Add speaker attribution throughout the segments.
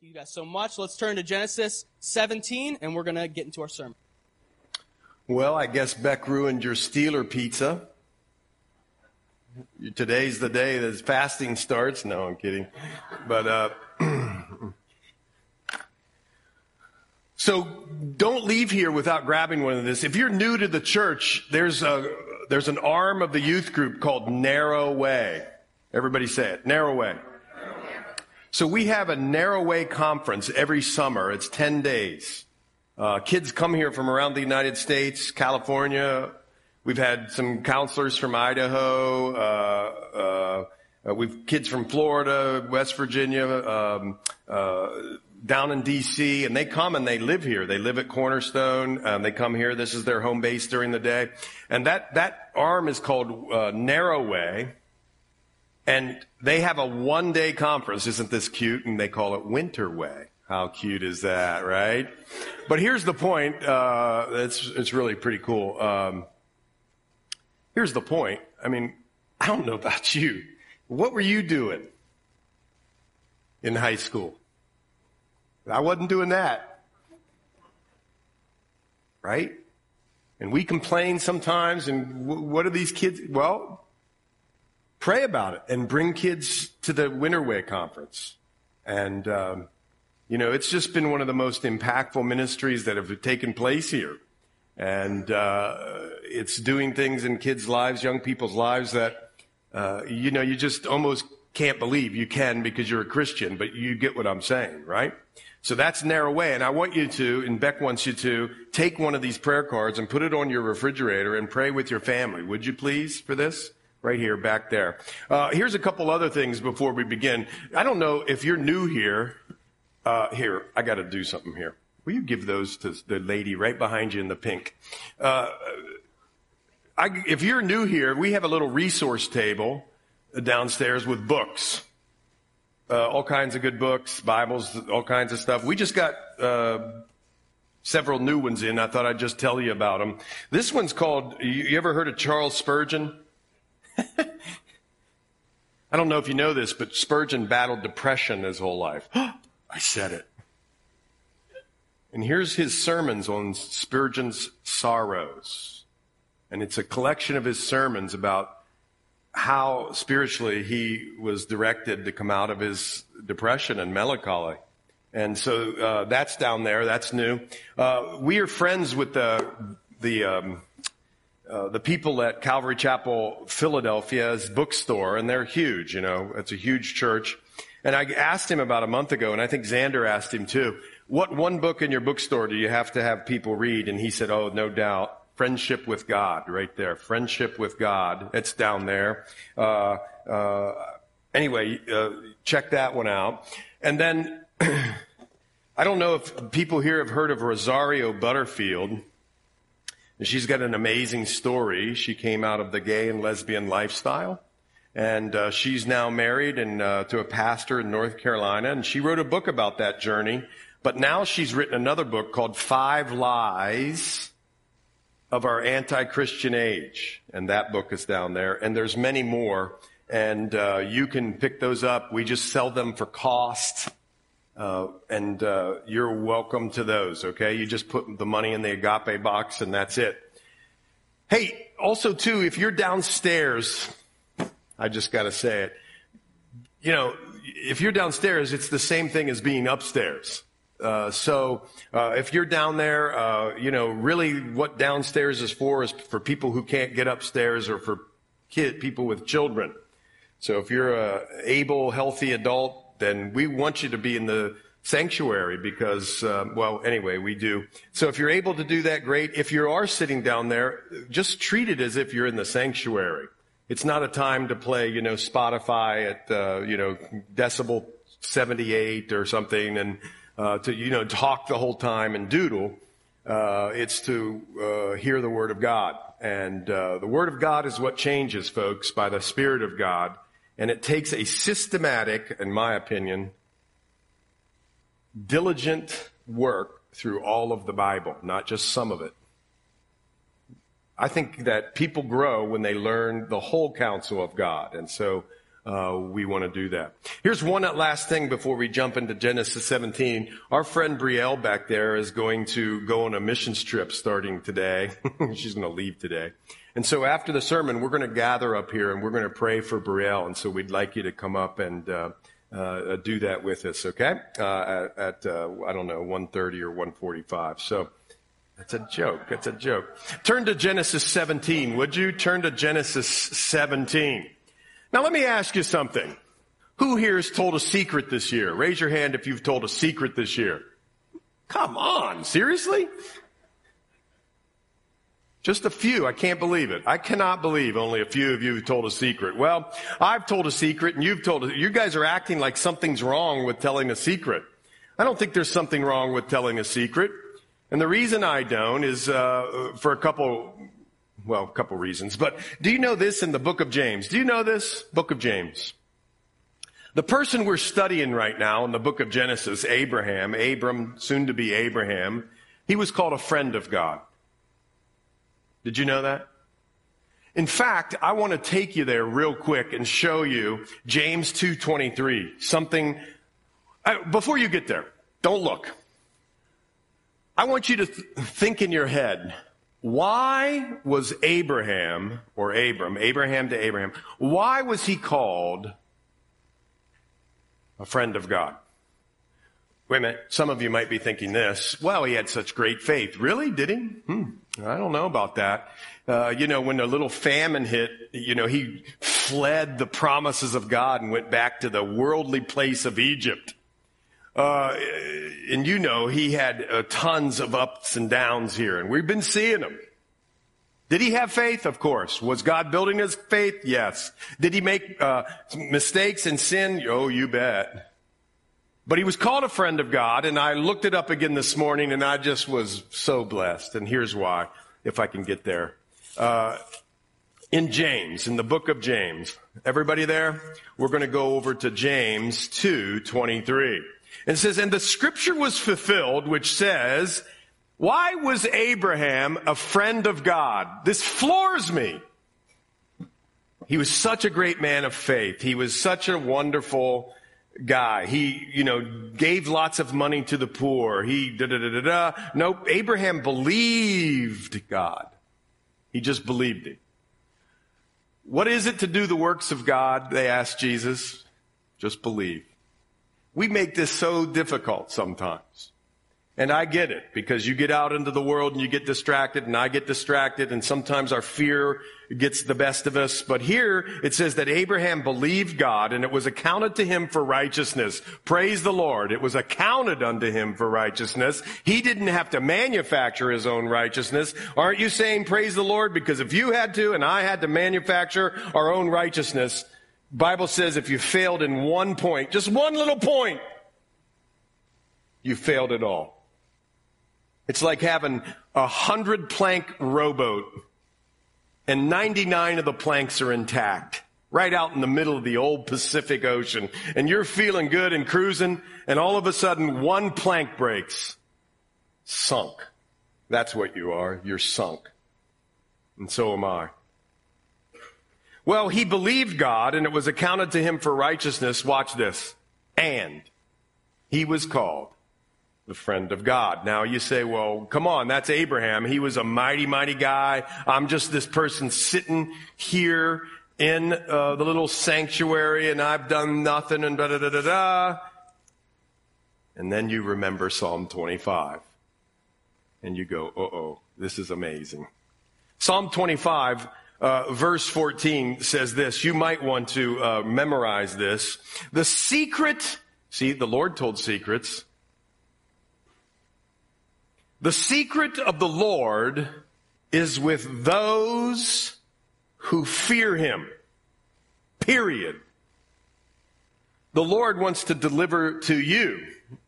Speaker 1: Thank you guys so much. Let's turn to Genesis 17 and we're going to get into our sermon.
Speaker 2: Well, I guess Beck ruined your Steeler pizza. Today's the day that fasting starts. No, I'm kidding. But, uh, so don't leave here without grabbing one of this. If you're new to the church, there's a, there's an arm of the youth group called Narrow Way. Everybody say it. Narrow Way. So we have a Narrow Way conference every summer. It's 10 days. Uh, kids come here from around the United States, California. We've had some counselors from Idaho. Uh, uh, uh we've kids from Florida, West Virginia, um, uh, down in D.C., and they come and they live here. They live at Cornerstone. Um, they come here. This is their home base during the day, and that that arm is called uh, Narrow Way. And they have a one day conference. Isn't this cute? And they call it Winter Way. How cute is that, right? But here's the point. Uh, it's, it's really pretty cool. Um, here's the point. I mean, I don't know about you. What were you doing in high school? I wasn't doing that. Right? And we complain sometimes, and w- what are these kids? Well, pray about it and bring kids to the Winterway conference. And, um, you know, it's just been one of the most impactful ministries that have taken place here. And uh, it's doing things in kids' lives, young people's lives that, uh, you know, you just almost can't believe you can because you're a Christian, but you get what I'm saying, right? So that's narrow way. And I want you to, and Beck wants you to, take one of these prayer cards and put it on your refrigerator and pray with your family. Would you please for this? Right here, back there. Uh, here's a couple other things before we begin. I don't know if you're new here. Uh, here, I got to do something here. Will you give those to the lady right behind you in the pink? Uh, I, if you're new here, we have a little resource table downstairs with books. Uh, all kinds of good books, Bibles, all kinds of stuff. We just got uh, several new ones in. I thought I'd just tell you about them. This one's called. You, you ever heard of Charles Spurgeon? I don't know if you know this, but Spurgeon battled depression his whole life. I said it. And here's his sermons on Spurgeon's sorrows. And it's a collection of his sermons about how spiritually he was directed to come out of his depression and melancholy. And so uh, that's down there. That's new. Uh, we are friends with the the um, uh, the people at Calvary Chapel Philadelphia's bookstore, and they're huge, you know, it's a huge church. And I asked him about a month ago, and I think Xander asked him too, what one book in your bookstore do you have to have people read? And he said, oh, no doubt. Friendship with God, right there. Friendship with God. It's down there. Uh, uh, anyway, uh, check that one out. And then, I don't know if people here have heard of Rosario Butterfield. And she's got an amazing story. She came out of the gay and lesbian lifestyle. And uh, she's now married and uh, to a pastor in North Carolina. And she wrote a book about that journey. But now she's written another book called Five Lies of Our Anti-Christian Age. And that book is down there. And there's many more. And uh, you can pick those up. We just sell them for cost. Uh, and uh, you're welcome to those, okay? You just put the money in the agape box and that's it. Hey, also too, if you're downstairs, I just gotta say it, you know, if you're downstairs, it's the same thing as being upstairs. Uh, so uh, if you're down there, uh, you know, really what downstairs is for is for people who can't get upstairs or for kid, people with children. So if you're a able, healthy adult, then we want you to be in the sanctuary because, uh, well, anyway, we do. So if you're able to do that, great. If you are sitting down there, just treat it as if you're in the sanctuary. It's not a time to play, you know, Spotify at, uh, you know, decibel 78 or something and, uh, to, you know, talk the whole time and doodle. Uh, it's to uh, hear the Word of God. And uh, the Word of God is what changes, folks, by the Spirit of God. And it takes a systematic, in my opinion, diligent work through all of the Bible, not just some of it. I think that people grow when they learn the whole counsel of God. And so uh, we want to do that. Here's one last thing before we jump into Genesis 17. Our friend Brielle back there is going to go on a missions trip starting today. She's going to leave today. And so after the sermon, we're going to gather up here and we're going to pray for Brielle. And so we'd like you to come up and uh, uh, do that with us, okay? Uh, at, at uh, I don't know, 1.30 or 1.45. So that's a joke. That's a joke. Turn to Genesis 17, would you? Turn to Genesis 17. Now let me ask you something. Who here has told a secret this year? Raise your hand if you've told a secret this year. Come on, seriously? Just a few. I can't believe it. I cannot believe only a few of you have told a secret. Well, I've told a secret and you've told it. You guys are acting like something's wrong with telling a secret. I don't think there's something wrong with telling a secret. And the reason I don't is uh, for a couple well, a couple reasons. But do you know this in the book of James? Do you know this? Book of James. The person we're studying right now in the book of Genesis, Abraham, Abram, soon to be Abraham, he was called a friend of God. Did you know that? In fact, I want to take you there real quick and show you James 2:23. Something uh, before you get there. Don't look. I want you to th- think in your head why was Abraham, or Abram, Abraham to Abraham, why was he called a friend of God? Wait a minute. Some of you might be thinking this. Well, he had such great faith. Really? Did he? Hmm. I don't know about that. Uh, you know, when a little famine hit, you know, he fled the promises of God and went back to the worldly place of Egypt. Uh, and you know, he had uh, tons of ups and downs here, and we've been seeing them. Did he have faith? Of course. Was God building his faith? Yes. Did he make uh, mistakes and sin? Oh, you bet. But he was called a friend of God, and I looked it up again this morning, and I just was so blessed. And here's why, if I can get there. Uh, in James, in the book of James, everybody there? We're going to go over to James 2, 23. And it says, and the scripture was fulfilled, which says, why was Abraham a friend of God? This floors me. He was such a great man of faith. He was such a wonderful guy. He, you know, gave lots of money to the poor. He da da da da da. Nope. Abraham believed God. He just believed it. What is it to do the works of God? They asked Jesus. Just believe. We make this so difficult sometimes. And I get it because you get out into the world and you get distracted and I get distracted and sometimes our fear gets the best of us. But here it says that Abraham believed God and it was accounted to him for righteousness. Praise the Lord. It was accounted unto him for righteousness. He didn't have to manufacture his own righteousness. Aren't you saying praise the Lord? Because if you had to and I had to manufacture our own righteousness, Bible says if you failed in one point, just one little point, you failed it all. It's like having a hundred plank rowboat and 99 of the planks are intact right out in the middle of the old Pacific Ocean and you're feeling good and cruising and all of a sudden one plank breaks. Sunk. That's what you are. You're sunk. And so am I. Well, he believed God and it was accounted to him for righteousness. Watch this. And he was called the friend of God. Now you say, well, come on, that's Abraham. He was a mighty, mighty guy. I'm just this person sitting here in uh, the little sanctuary and I've done nothing and da da da da da. And then you remember Psalm 25 and you go, uh oh, this is amazing. Psalm 25 uh, verse 14 says this. You might want to uh, memorize this. The secret, see, the Lord told secrets. The secret of the Lord is with those who fear him. Period. The Lord wants to deliver to you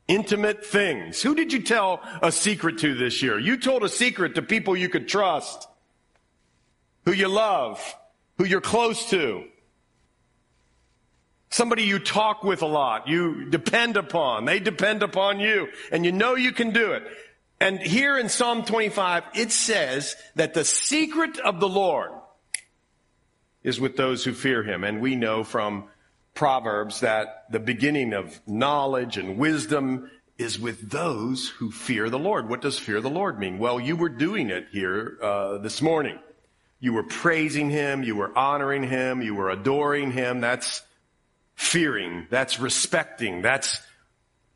Speaker 2: intimate things. Who did you tell a secret to this year? You told a secret to people you could trust who you love, who you're close to. Somebody you talk with a lot, you depend upon, they depend upon you, and you know you can do it. And here in Psalm 25, it says that the secret of the Lord is with those who fear him. And we know from Proverbs that the beginning of knowledge and wisdom is with those who fear the Lord. What does fear the Lord mean? Well, you were doing it here uh, this morning. You were praising Him, you were honoring Him, you were adoring Him. That's fearing, that's respecting, that's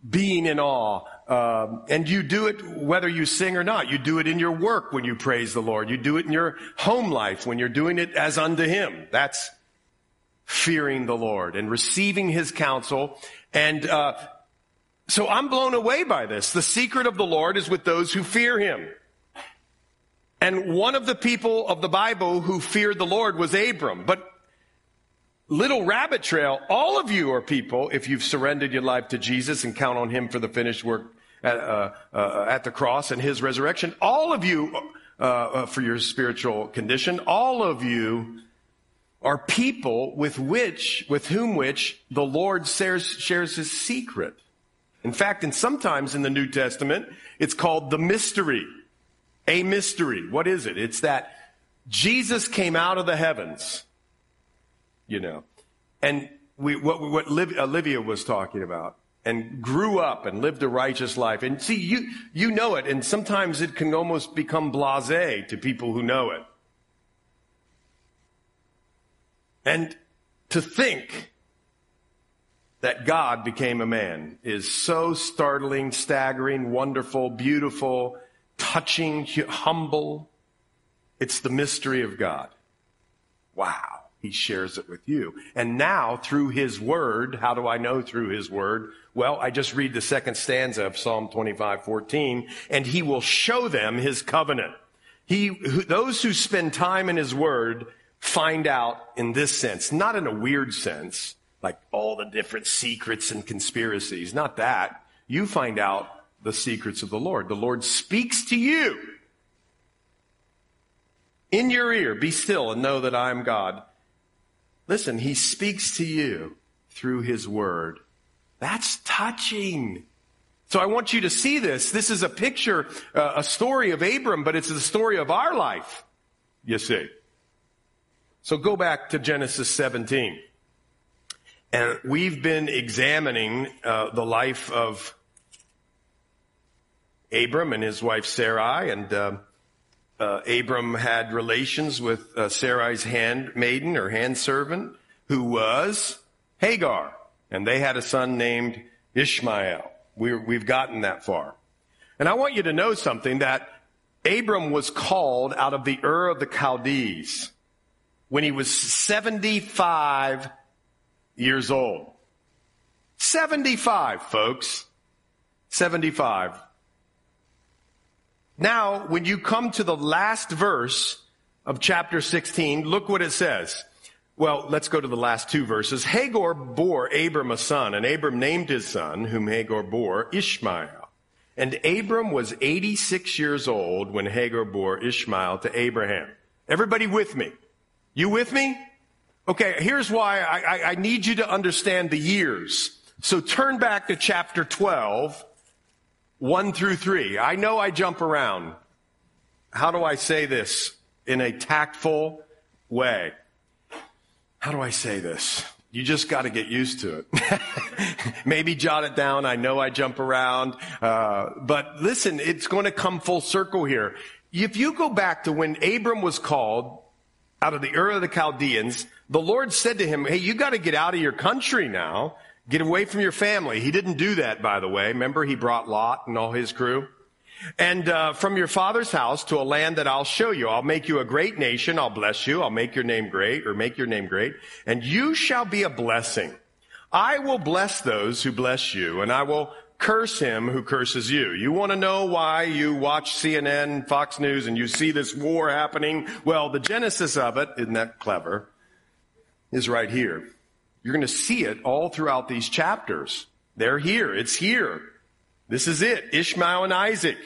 Speaker 2: being in awe. Um, and you do it whether you sing or not. You do it in your work when you praise the Lord. You do it in your home life when you're doing it as unto Him. That's fearing the Lord and receiving His counsel. And uh, so I'm blown away by this. The secret of the Lord is with those who fear Him. And one of the people of the Bible who feared the Lord was Abram. But little rabbit trail, all of you are people, if you've surrendered your life to Jesus and count on Him for the finished work at, uh, uh, at the cross and His resurrection, all of you, uh, uh for your spiritual condition, all of you are people with which, with whom which the Lord shares, shares His secret. In fact, and sometimes in the New Testament, it's called the mystery. A mystery. What is it? It's that Jesus came out of the heavens you know. And we, what, what Olivia was talking about and grew up and lived a righteous life. And see, you, you know it, and sometimes it can almost become blase to people who know it. And to think that God became a man is so startling, staggering, wonderful, beautiful, touching, humble. It's the mystery of God. Wow. He shares it with you. And now, through His Word, how do I know through His Word? Well, I just read the second stanza of Psalm 25, 14, and He will show them His covenant. He, who, those who spend time in His Word find out in this sense, not in a weird sense, like all the different secrets and conspiracies, not that. You find out the secrets of the Lord. The Lord speaks to you in your ear. Be still and know that I am God. Listen, he speaks to you through his word. That's touching. So I want you to see this. This is a picture, uh, a story of Abram, but it's the story of our life, you see. So go back to Genesis 17. And we've been examining uh, the life of Abram and his wife Sarai, and uh, uh, Abram had relations with uh, Sarai's handmaiden or handservant, who was Hagar, and they had a son named Ishmael. we we've gotten that far. And I want you to know something that Abram was called out of the Ur of the Chaldees when he was 75 years old. 75, folks. 75. Now, when you come to the last verse of chapter 16, look what it says. Well, let's go to the last two verses. Hagar bore Abram a son, and Abram named his son, whom Hagar bore, Ishmael. And Abram was 86 years old when Hagar bore Ishmael to Abraham. Everybody with me? You with me? Okay, here's why I, I, I need you to understand the years. So turn back to chapter 12 1 through 3. I know I jump around. How do I say this in a tactful way? How do I say this? You just got to get used to it. Maybe jot it down. I know I jump around. Uh, but listen, it's going to come full circle here. If you go back to when Abram was called out of the Ur of the Chaldeans, the Lord said to him, Hey, you got to get out of your country now Get away from your family. He didn't do that, by the way. Remember, he brought Lot and all his crew. And uh, from your father's house to a land that I'll show you. I'll make you a great nation. I'll bless you. I'll make your name great, or make your name great. And you shall be a blessing. I will bless those who bless you, and I will curse him who curses you. You want to know why you watch CNN, Fox News, and you see this war happening? Well, the genesis of it, isn't that clever, is right here. You're going to see it all throughout these chapters. They're here. It's here. This is it. Ishmael and Isaac.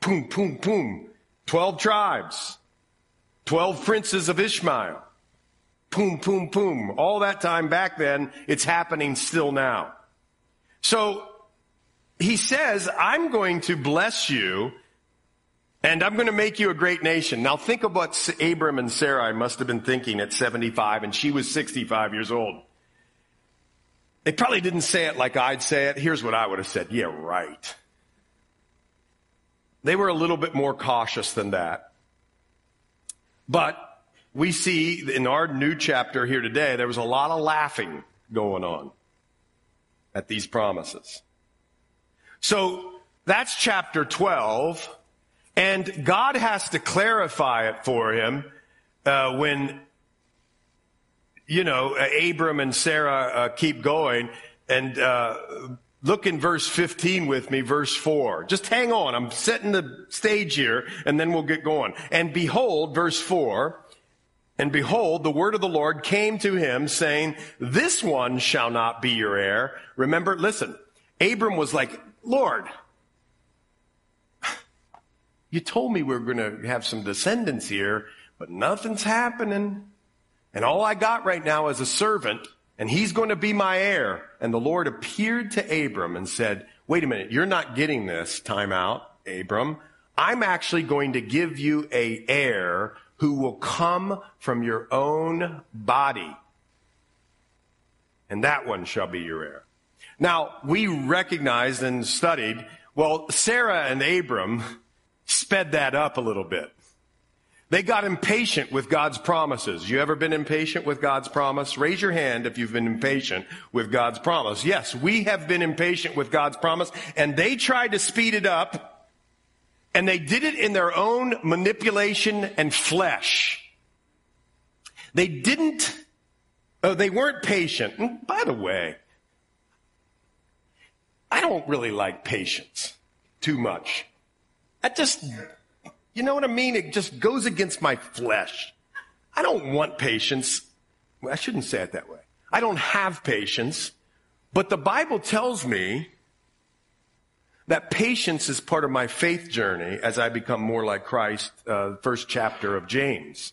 Speaker 2: Boom, boom, boom. Twelve tribes. Twelve princes of Ishmael. Boom, boom, boom. All that time back then, it's happening still now. So he says, I'm going to bless you and I'm going to make you a great nation. Now think of what Abram and Sarai must have been thinking at 75 and she was 65 years old. They probably didn't say it like I'd say it. Here's what I would have said. Yeah, right. They were a little bit more cautious than that. But we see in our new chapter here today, there was a lot of laughing going on at these promises. So that's chapter 12. And God has to clarify it for him uh, when, you know, Abram and Sarah uh, keep going. And uh, look in verse 15 with me, verse 4. Just hang on. I'm setting the stage here, and then we'll get going. And behold, verse 4. And behold, the word of the Lord came to him saying, this one shall not be your heir. Remember, listen, Abram was like, Lord, you told me we were going to have some descendants here, but nothing's happening. And all I got right now is a servant, and he's going to be my heir. And the Lord appeared to Abram and said, wait a minute, you're not getting this time out, Abram. I'm actually going to give you a heir who will come from your own body. And that one shall be your heir. Now, we recognized and studied, well, Sarah and Abram sped that up a little bit. They got impatient with God's promises. You ever been impatient with God's promise? Raise your hand if you've been impatient with God's promise. Yes, we have been impatient with God's promise, and they tried to speed it up, and they did it in their own manipulation and flesh. They didn't, oh, they weren't patient. And by the way, I don't really like patience too much. That just, you know what I mean? It just goes against my flesh. I don't want patience. Well, I shouldn't say it that way. I don't have patience, but the Bible tells me that patience is part of my faith journey as I become more like Christ, uh, first chapter of James.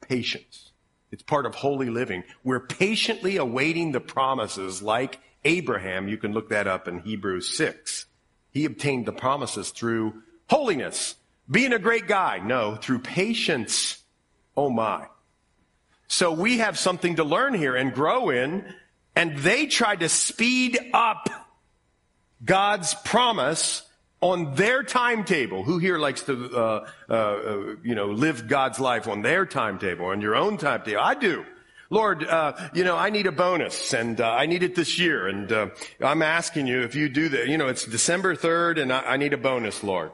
Speaker 2: Patience. It's part of holy living. We're patiently awaiting the promises like Abraham. You can look that up in Hebrews 6. He obtained the promises through Holiness. Being a great guy. No, through patience. Oh my. So we have something to learn here and grow in. And they tried to speed up God's promise on their timetable. Who here likes to, uh, uh, uh, you know, live God's life on their timetable, on your own timetable? I do. Lord, uh, you know, I need a bonus and uh, I need it this year. And uh, I'm asking you if you do that. You know, it's December 3rd and I, I need a bonus, Lord.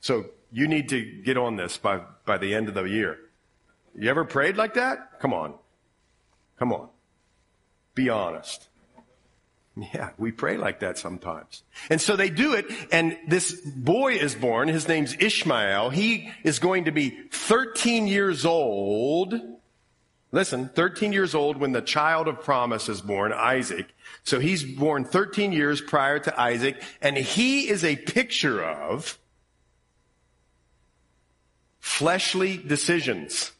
Speaker 2: So you need to get on this by, by the end of the year. You ever prayed like that? Come on. Come on. Be honest. Yeah, we pray like that sometimes. And so they do it, and this boy is born. His name's Ishmael. He is going to be 13 years old. Listen, 13 years old when the child of promise is born, Isaac. So he's born 13 years prior to Isaac, and he is a picture of fleshly decisions.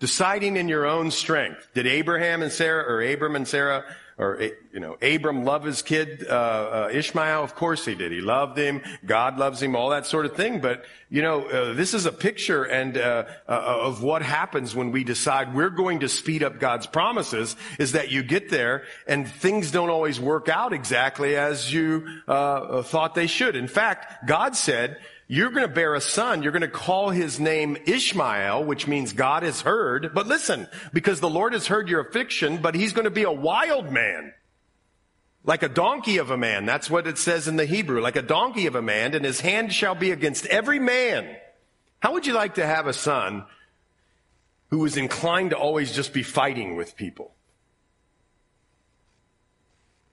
Speaker 2: Deciding in your own strength. Did Abraham and Sarah, or Abram and Sarah, or, you know, Abram love his kid, uh, uh, Ishmael? Of course he did. He loved him. God loves him, all that sort of thing. But, you know, uh, this is a picture and, uh, uh, of what happens when we decide we're going to speed up God's promises is that you get there and things don't always work out exactly as you, uh, thought they should. In fact, God said, you're going to bear a son. You're going to call his name Ishmael, which means God has heard. But listen, because the Lord has heard your affliction, but he's going to be a wild man. Like a donkey of a man. That's what it says in the Hebrew. Like a donkey of a man, and his hand shall be against every man. How would you like to have a son who is inclined to always just be fighting with people?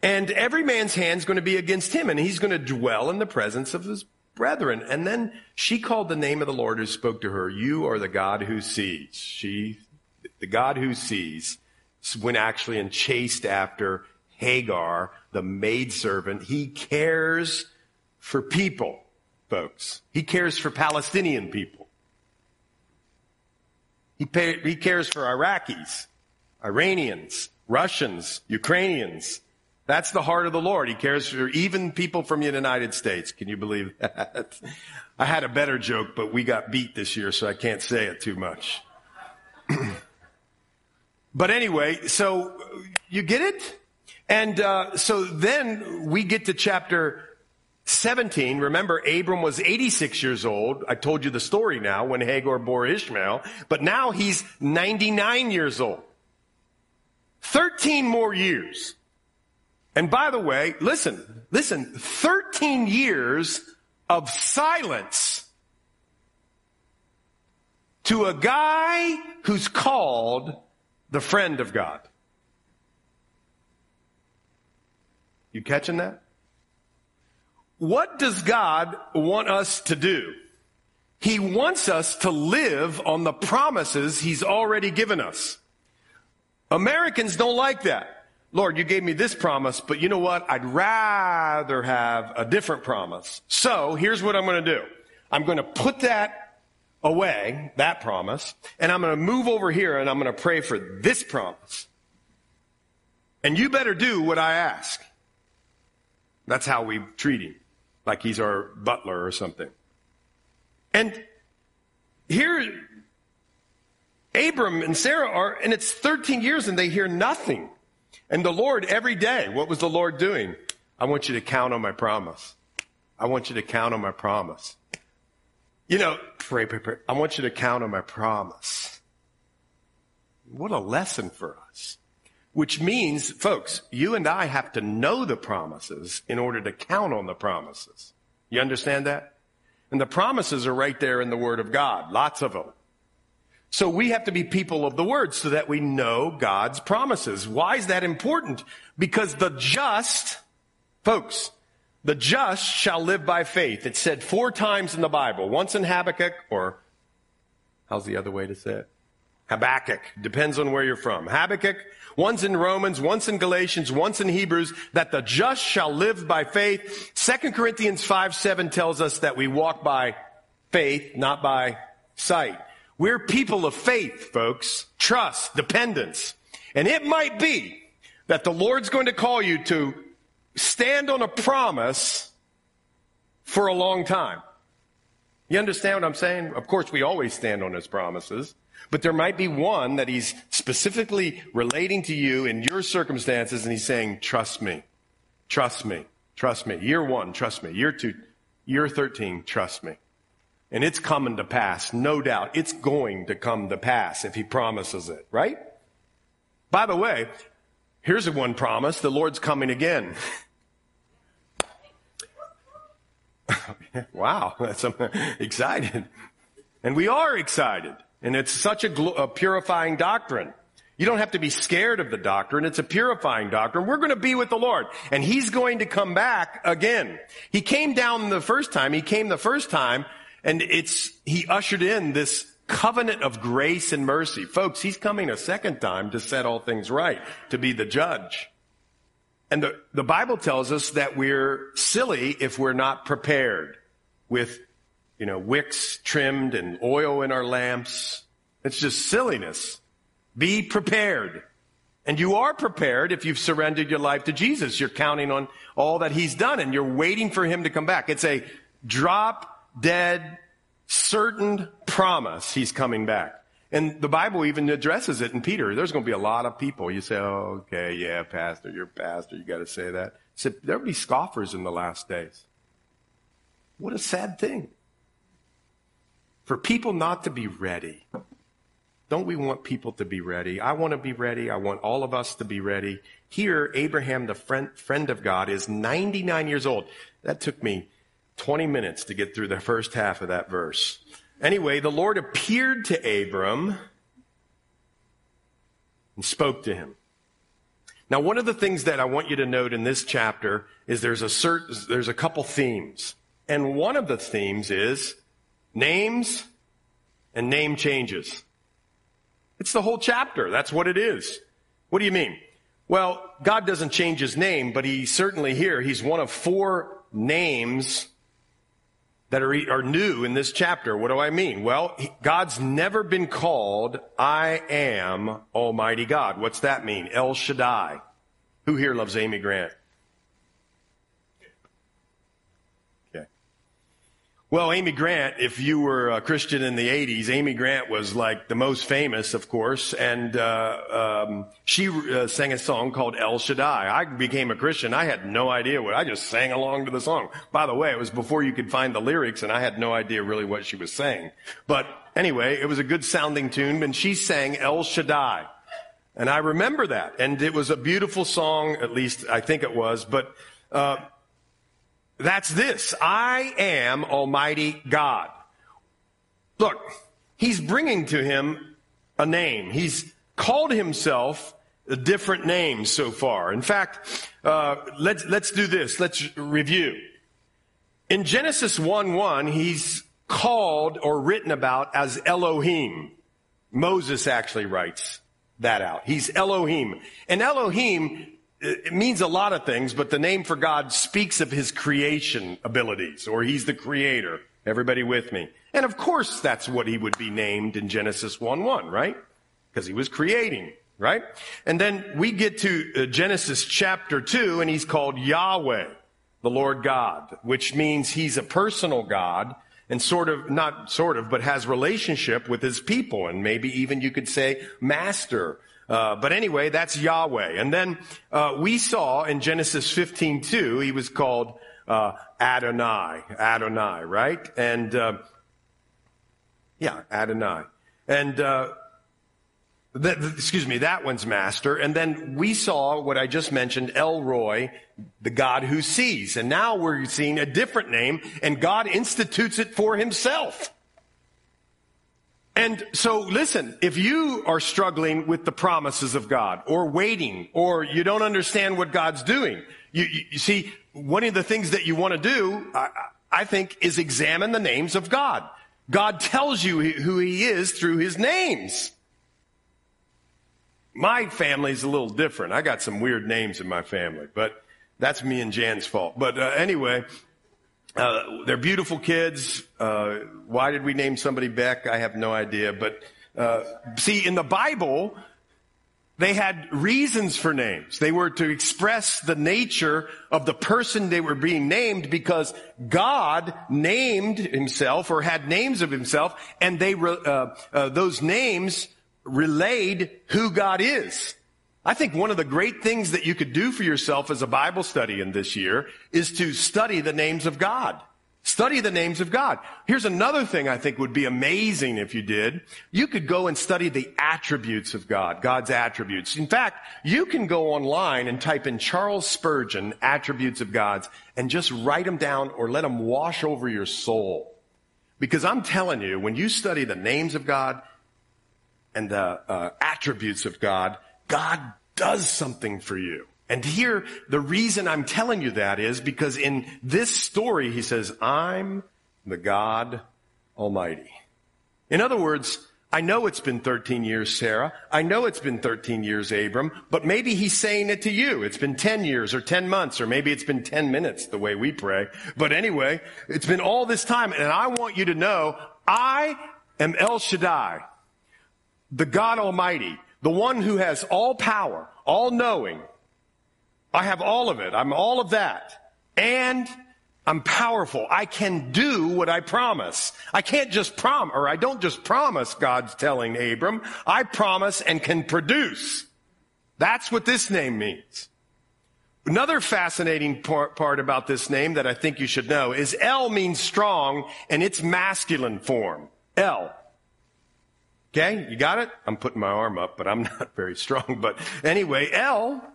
Speaker 2: And every man's hand's going to be against him, and he's going to dwell in the presence of his brethren. And then she called the name of the Lord who spoke to her, You are the God who sees. She, the God who sees, went actually and chased after Hagar, the maidservant. He cares for people, folks. He cares for Palestinian people. He, pay, he cares for Iraqis, Iranians, Russians, Ukrainians, that's the heart of the Lord. He cares for even people from the United States. Can you believe that? I had a better joke, but we got beat this year, so I can't say it too much. but anyway, so you get it? And uh, so then we get to chapter 17. Remember, Abram was 86 years old. I told you the story now when Hagar bore Ishmael, but now he's 99 years old. 13 more years. And by the way, listen, listen, 13 years of silence to a guy who's called the friend of God. You catching that? What does God want us to do? He wants us to live on the promises He's already given us. Americans don't like that. Lord, you gave me this promise, but you know what? I'd rather have a different promise. So here's what I'm going to do. I'm going to put that away, that promise, and I'm going to move over here and I'm going to pray for this promise. And you better do what I ask. That's how we treat him, like he's our butler or something. And here, Abram and Sarah are, and it's 13 years and they hear nothing. And the Lord, every day, what was the Lord doing? I want you to count on my promise. I want you to count on my promise. You know, pray, pray, pray. I want you to count on my promise. What a lesson for us. Which means, folks, you and I have to know the promises in order to count on the promises. You understand that? And the promises are right there in the Word of God, lots of them. So we have to be people of the Word so that we know God's promises. Why is that important? Because the just, folks, the just shall live by faith. It's said four times in the Bible, once in Habakkuk, or how's the other way to say it? Habakkuk. Depends on where you're from. Habakkuk, once in Romans, once in Galatians, once in Hebrews, that the just shall live by faith. Second Corinthians 5, 7 tells us that we walk by faith, not by sight. We're people of faith, folks. Trust, dependence. And it might be that the Lord's going to call you to stand on a promise for a long time. You understand what I'm saying? Of course, we always stand on his promises. But there might be one that he's specifically relating to you in your circumstances and he's saying, trust me, trust me, trust me. Year one, trust me. Year two, year 13, trust me. And it's coming to pass, no doubt. It's going to come to pass if he promises it, right? By the way, here's a one promise. The Lord's coming again. wow, that's excited. And we are excited. And it's such a, gl- a, purifying doctrine. You don't have to be scared of the doctrine. It's a purifying doctrine. We're going to be with the Lord and he's going to come back again. He came down the first time. He came the first time and it's, he ushered in this covenant of grace and mercy. Folks, he's coming a second time to set all things right, to be the judge. And the, the Bible tells us that we're silly if we're not prepared with you know, wicks trimmed and oil in our lamps. It's just silliness. Be prepared. And you are prepared if you've surrendered your life to Jesus. You're counting on all that he's done and you're waiting for him to come back. It's a drop dead, certain promise he's coming back. And the Bible even addresses it in Peter. There's going to be a lot of people. You say, oh, okay, yeah, pastor, you're pastor. You got to say that. Said there'll be scoffers in the last days. What a sad thing for people not to be ready. Don't we want people to be ready? I want to be ready. I want all of us to be ready. Here, Abraham, the friend, friend of God, is 99 years old. That took me 20 minutes to get through the first half of that verse. Anyway, the Lord appeared to Abram and spoke to him. Now, one of the things that I want you to note in this chapter is there's a certain, there's a couple themes. And one of the themes is Names and name changes. It's the whole chapter. That's what it is. What do you mean? Well, God doesn't change his name, but he certainly here, he's one of four names that are, are new in this chapter. What do I mean? Well, God's never been called, I am Almighty God. What's that mean? El Shaddai. Who here loves Amy Grant? Well, Amy Grant, if you were a Christian in the 80s, Amy Grant was like the most famous, of course, and uh, um, she uh, sang a song called El Shaddai. I became a Christian. I had no idea what, I just sang along to the song. By the way, it was before you could find the lyrics, and I had no idea really what she was saying. But anyway, it was a good sounding tune, and she sang El Shaddai. And I remember that, and it was a beautiful song, at least I think it was, but uh, that's this. I am Almighty God. Look, he's bringing to him a name. He's called himself a different names so far. In fact, uh, let's let's do this. Let's review. In Genesis 1 1, he's called or written about as Elohim. Moses actually writes that out. He's Elohim. And Elohim it means a lot of things, but the name for God speaks of his creation abilities, or he's the creator. Everybody with me? And of course, that's what he would be named in Genesis 1 1, right? Because he was creating, right? And then we get to uh, Genesis chapter 2, and he's called Yahweh, the Lord God, which means he's a personal God and sort of, not sort of, but has relationship with his people, and maybe even you could say master uh, but anyway, that's Yahweh. And then uh, we saw in Genesis 15:2, he was called uh, Adonai, Adonai, right? And uh, yeah, Adonai. And uh, th- excuse me, that one's master. And then we saw what I just mentioned, El Roi, the God who sees. And now we're seeing a different name, and God institutes it for Himself. And so listen, if you are struggling with the promises of God or waiting or you don't understand what God's doing, you, you, you see, one of the things that you want to do, I, I think, is examine the names of God. God tells you who he is through his names. My family's a little different. I got some weird names in my family, but that's me and Jan's fault. But uh, anyway, uh, they're beautiful kids. Uh, why did we name somebody Beck? I have no idea. But uh, see, in the Bible, they had reasons for names. They were to express the nature of the person they were being named because God named himself or had names of himself, and they uh, uh, those names relayed who God is. I think one of the great things that you could do for yourself as a Bible study in this year is to study the names of God. Study the names of God. Here's another thing I think would be amazing if you did. You could go and study the attributes of God, God's attributes. In fact, you can go online and type in Charles Spurgeon, attributes of God's, and just write them down or let them wash over your soul. Because I'm telling you, when you study the names of God and the uh, attributes of God, God does something for you. And here, the reason I'm telling you that is because in this story, he says, I'm the God Almighty. In other words, I know it's been 13 years, Sarah. I know it's been 13 years, Abram, but maybe he's saying it to you. It's been 10 years or 10 months, or maybe it's been 10 minutes the way we pray. But anyway, it's been all this time, and I want you to know I am El Shaddai, the God Almighty the one who has all power, all knowing. I have all of it. I'm all of that. And I'm powerful. I can do what I promise. I can't just prom, or I don't just promise, God's telling Abram. I promise and can produce. That's what this name means. Another fascinating part, about this name that I think you should know is El means strong and its masculine form. El. Okay, you got it? I'm putting my arm up, but I'm not very strong. But anyway, El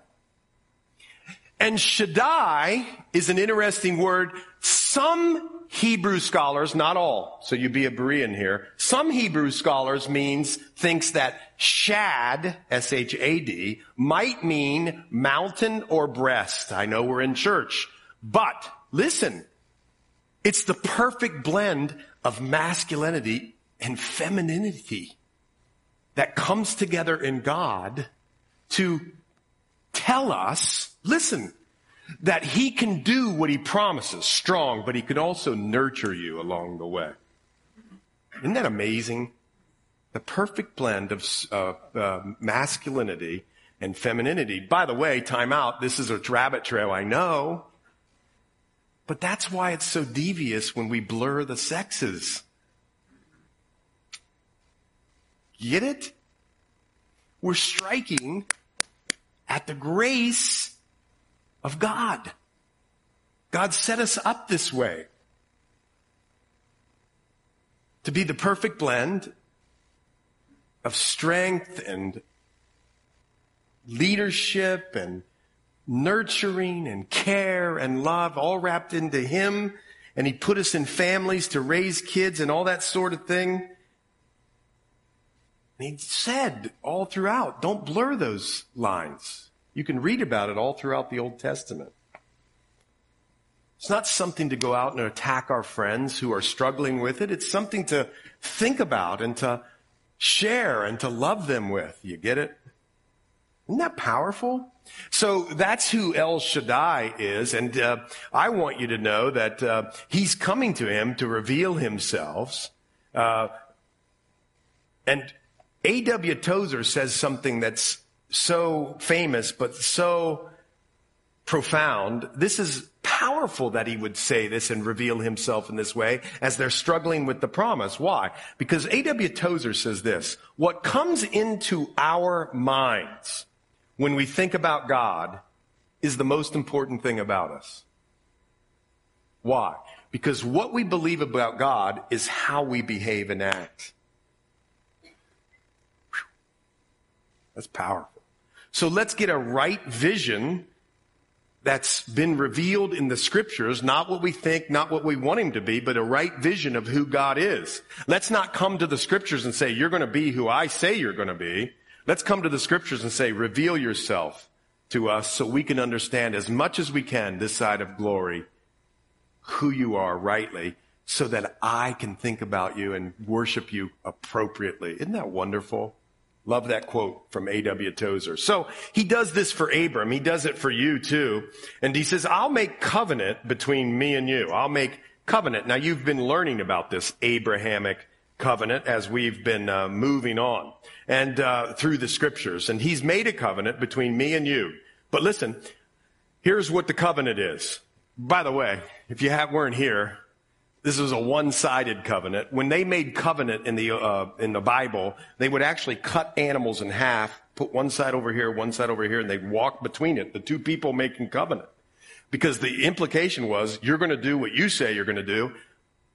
Speaker 2: and Shaddai is an interesting word. Some Hebrew scholars, not all, so you be a Berean here. Some Hebrew scholars means, thinks that shad, S-H-A-D, might mean mountain or breast. I know we're in church, but listen, it's the perfect blend of masculinity and femininity that comes together in God to tell us, listen, that he can do what he promises, strong, but he can also nurture you along the way. Isn't that amazing? The perfect blend of uh, uh, masculinity and femininity. By the way, time out. This is a rabbit trail, I know. But that's why it's so devious when we blur the sexes. Get it? We're striking at the grace of God. God set us up this way to be the perfect blend of strength and leadership and nurturing and care and love all wrapped into Him. And He put us in families to raise kids and all that sort of thing. And He said all throughout, don't blur those lines. You can read about it all throughout the Old Testament. It's not something to go out and attack our friends who are struggling with it. It's something to think about and to share and to love them with. You get it? Isn't that powerful? So that's who El Shaddai is. And uh, I want you to know that uh, he's coming to him to reveal himself. Uh, and A.W. Tozer says something that's so famous, but so profound. This is powerful that he would say this and reveal himself in this way as they're struggling with the promise. Why? Because A.W. Tozer says this, what comes into our minds when we think about God is the most important thing about us. Why? Because what we believe about God is how we behave and act. That's powerful. So let's get a right vision that's been revealed in the scriptures, not what we think, not what we want him to be, but a right vision of who God is. Let's not come to the scriptures and say, you're going to be who I say you're going to be. Let's come to the scriptures and say, reveal yourself to us so we can understand as much as we can this side of glory who you are rightly so that I can think about you and worship you appropriately. Isn't that wonderful? Love that quote from A.W. Tozer. So he does this for Abram. He does it for you too. And he says, I'll make covenant between me and you. I'll make covenant. Now you've been learning about this Abrahamic covenant as we've been uh, moving on and uh, through the scriptures. And he's made a covenant between me and you. But listen, here's what the covenant is. By the way, if you have, weren't here, this was a one-sided covenant. When they made covenant in the uh, in the Bible, they would actually cut animals in half, put one side over here, one side over here, and they'd walk between it. The two people making covenant, because the implication was you're going to do what you say you're going to do.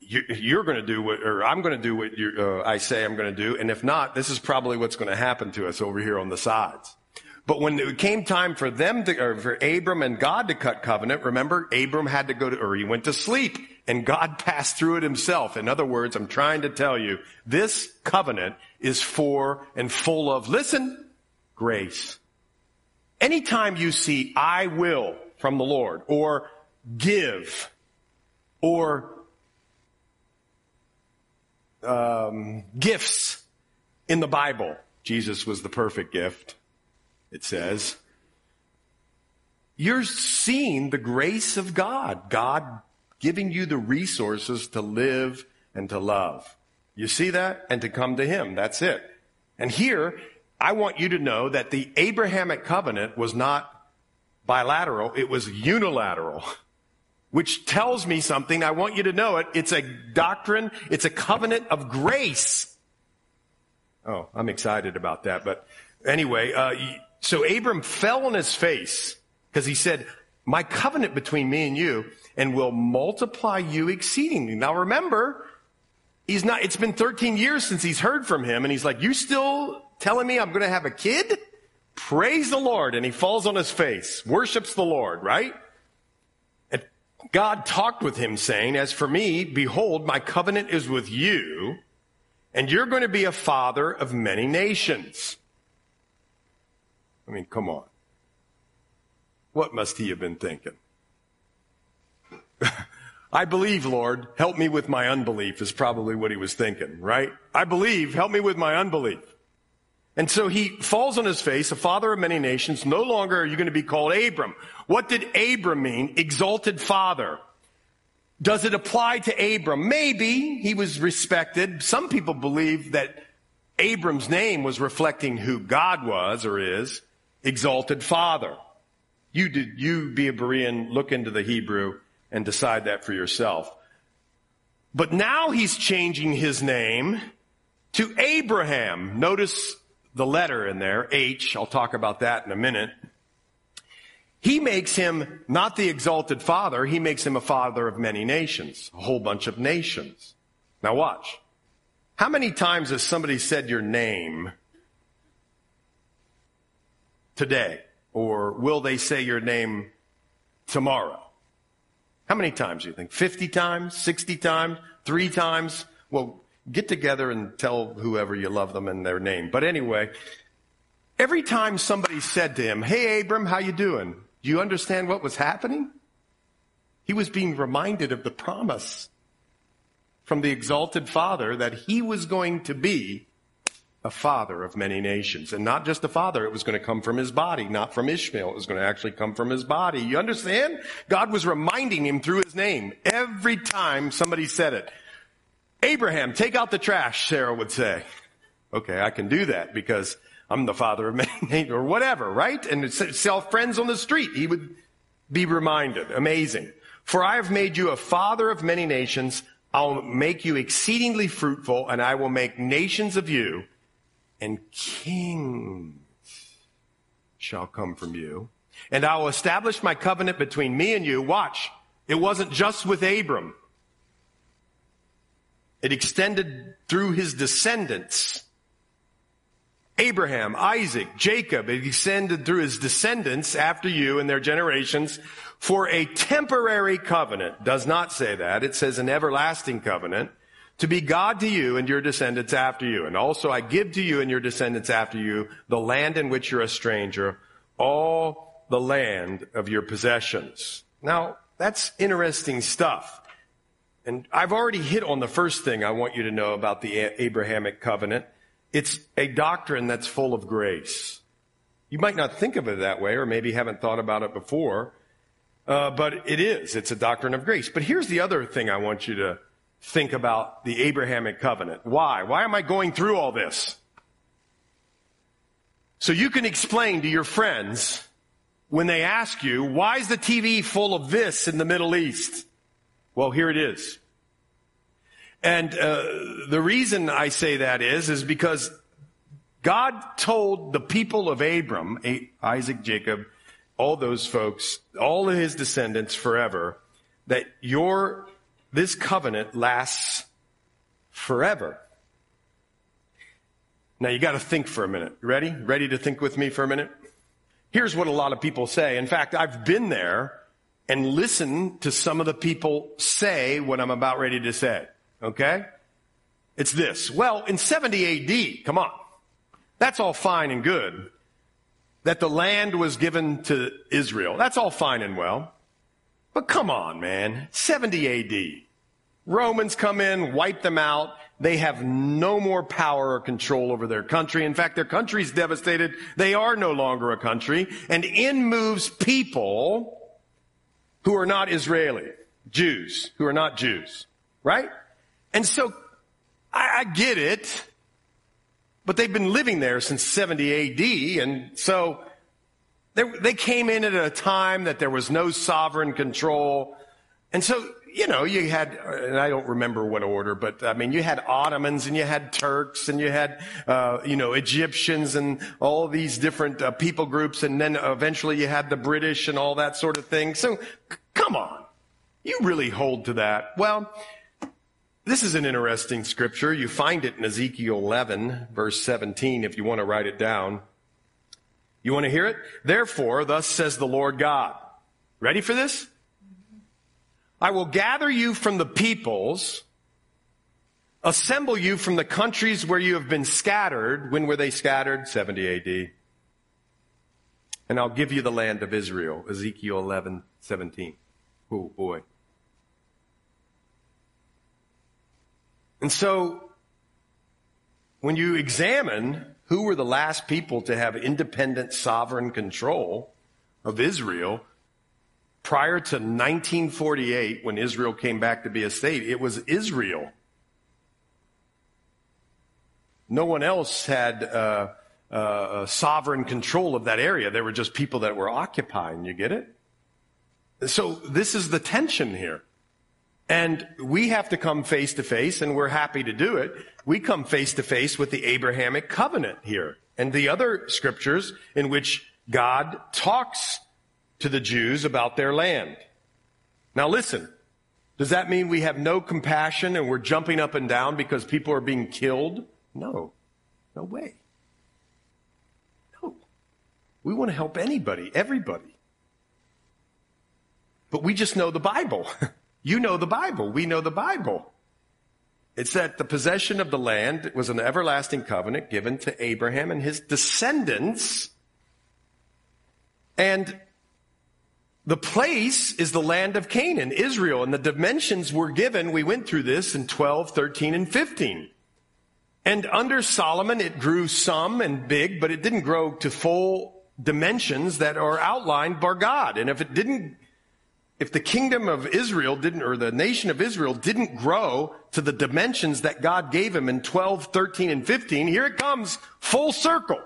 Speaker 2: You, are going to do what, or I'm going to do what uh, I say I'm going to do, and if not, this is probably what's going to happen to us over here on the sides. But when it came time for them to, or for Abram and God to cut covenant, remember, Abram had to go to, or he went to sleep and God passed through it himself. In other words, I'm trying to tell you, this covenant is for and full of, listen, grace. Anytime you see I will from the Lord or give or um, gifts in the Bible, Jesus was the perfect gift, it says. You're seeing the grace of God. God giving you the resources to live and to love. You see that? And to come to Him. That's it. And here, I want you to know that the Abrahamic covenant was not bilateral, it was unilateral. Which tells me something. I want you to know it. It's a doctrine. It's a covenant of grace. Oh, I'm excited about that. But anyway, uh, so Abram fell on his face because he said, my covenant between me and you and will multiply you exceedingly. Now remember, he's not, it's been 13 years since he's heard from him and he's like, you still telling me I'm going to have a kid? Praise the Lord. And he falls on his face, worships the Lord, right? And God talked with him saying, as for me, behold, my covenant is with you and you're going to be a father of many nations. I mean, come on. What must he have been thinking? I believe, Lord, help me with my unbelief is probably what he was thinking, right? I believe, help me with my unbelief. And so he falls on his face, a father of many nations. No longer are you going to be called Abram. What did Abram mean? Exalted father. Does it apply to Abram? Maybe he was respected. Some people believe that Abram's name was reflecting who God was or is, exalted father. You did, you be a Berean, look into the Hebrew and decide that for yourself. But now he's changing his name to Abraham. Notice the letter in there, H. I'll talk about that in a minute. He makes him not the exalted father, he makes him a father of many nations, a whole bunch of nations. Now watch. How many times has somebody said your name today? Or will they say your name tomorrow? How many times do you think? 50 times? 60 times? Three times? Well, get together and tell whoever you love them and their name. But anyway, every time somebody said to him, Hey, Abram, how you doing? Do you understand what was happening? He was being reminded of the promise from the exalted father that he was going to be a father of many nations. And not just a father, it was going to come from his body, not from Ishmael. It was going to actually come from his body. You understand? God was reminding him through his name every time somebody said it. Abraham, take out the trash, Sarah would say. Okay, I can do that because I'm the father of many or whatever, right? And sell friends on the street. He would be reminded. Amazing. For I have made you a father of many nations. I'll make you exceedingly fruitful, and I will make nations of you and kings shall come from you. And I will establish my covenant between me and you. Watch. It wasn't just with Abram. It extended through his descendants. Abraham, Isaac, Jacob, it extended through his descendants after you and their generations for a temporary covenant. Does not say that. It says an everlasting covenant to be God to you and your descendants after you. And also I give to you and your descendants after you the land in which you're a stranger, all the land of your possessions. Now, that's interesting stuff. And I've already hit on the first thing I want you to know about the Abrahamic covenant. It's a doctrine that's full of grace. You might not think of it that way, or maybe haven't thought about it before, uh, but it is. It's a doctrine of grace. But here's the other thing I want you to think about the Abrahamic covenant. Why? Why am I going through all this? So you can explain to your friends when they ask you, why is the TV full of this in the Middle East? Well, here it is. And uh, the reason I say that is, is because God told the people of Abram, Isaac, Jacob, all those folks, all of his descendants forever, that your this covenant lasts forever. Now you got to think for a minute. Ready? Ready to think with me for a minute? Here's what a lot of people say. In fact, I've been there and listened to some of the people say what I'm about ready to say. Okay? It's this. Well, in 70 AD, come on. That's all fine and good. That the land was given to Israel. That's all fine and well. But come on, man. 70 AD. Romans come in, wipe them out. They have no more power or control over their country. In fact, their country's devastated. They are no longer a country. And in moves people who are not Israeli, Jews, who are not Jews, right? And so I, I get it, but they've been living there since 70 AD. And so they, they came in at a time that there was no sovereign control. And so you know, you had, and I don't remember what order, but I mean, you had Ottomans and you had Turks and you had, uh, you know, Egyptians and all these different uh, people groups. And then eventually you had the British and all that sort of thing. So c- come on. You really hold to that. Well, this is an interesting scripture. You find it in Ezekiel 11, verse 17, if you want to write it down. You want to hear it? Therefore, thus says the Lord God. Ready for this? I will gather you from the peoples, assemble you from the countries where you have been scattered. When were they scattered? 70 AD. And I'll give you the land of Israel. Ezekiel 11, 17. Oh boy. And so, when you examine who were the last people to have independent sovereign control of Israel, prior to 1948, when Israel came back to be a state, it was Israel. No one else had uh, uh, sovereign control of that area. There were just people that were occupying. You get it? so this is the tension here. And we have to come face to face, and we're happy to do it. We come face to face with the Abrahamic covenant here and the other scriptures in which God talks to the Jews about their land. Now listen, does that mean we have no compassion and we're jumping up and down because people are being killed? No. No way. No. We want to help anybody, everybody. But we just know the Bible. you know the Bible. We know the Bible. It's that the possession of the land was an everlasting covenant given to Abraham and his descendants. And the place is the land of Canaan, Israel, and the dimensions were given. We went through this in 12, 13, and 15. And under Solomon, it grew some and big, but it didn't grow to full dimensions that are outlined by God. And if it didn't if the kingdom of Israel didn't, or the nation of Israel didn't grow to the dimensions that God gave him in 12, 13, and 15, here it comes, full circle.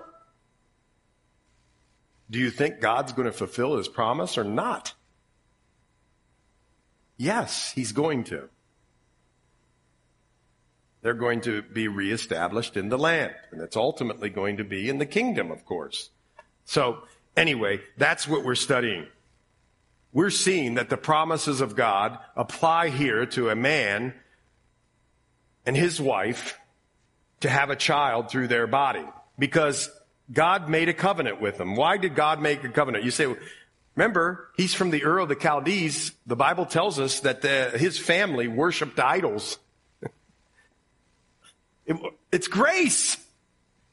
Speaker 2: Do you think God's going to fulfill his promise or not? Yes, he's going to. They're going to be reestablished in the land, and it's ultimately going to be in the kingdom, of course. So, anyway, that's what we're studying we're seeing that the promises of God apply here to a man and his wife to have a child through their body because God made a covenant with them. Why did God make a covenant? You say, remember, he's from the Ur of the Chaldees. The Bible tells us that the, his family worshiped idols. it, it's grace.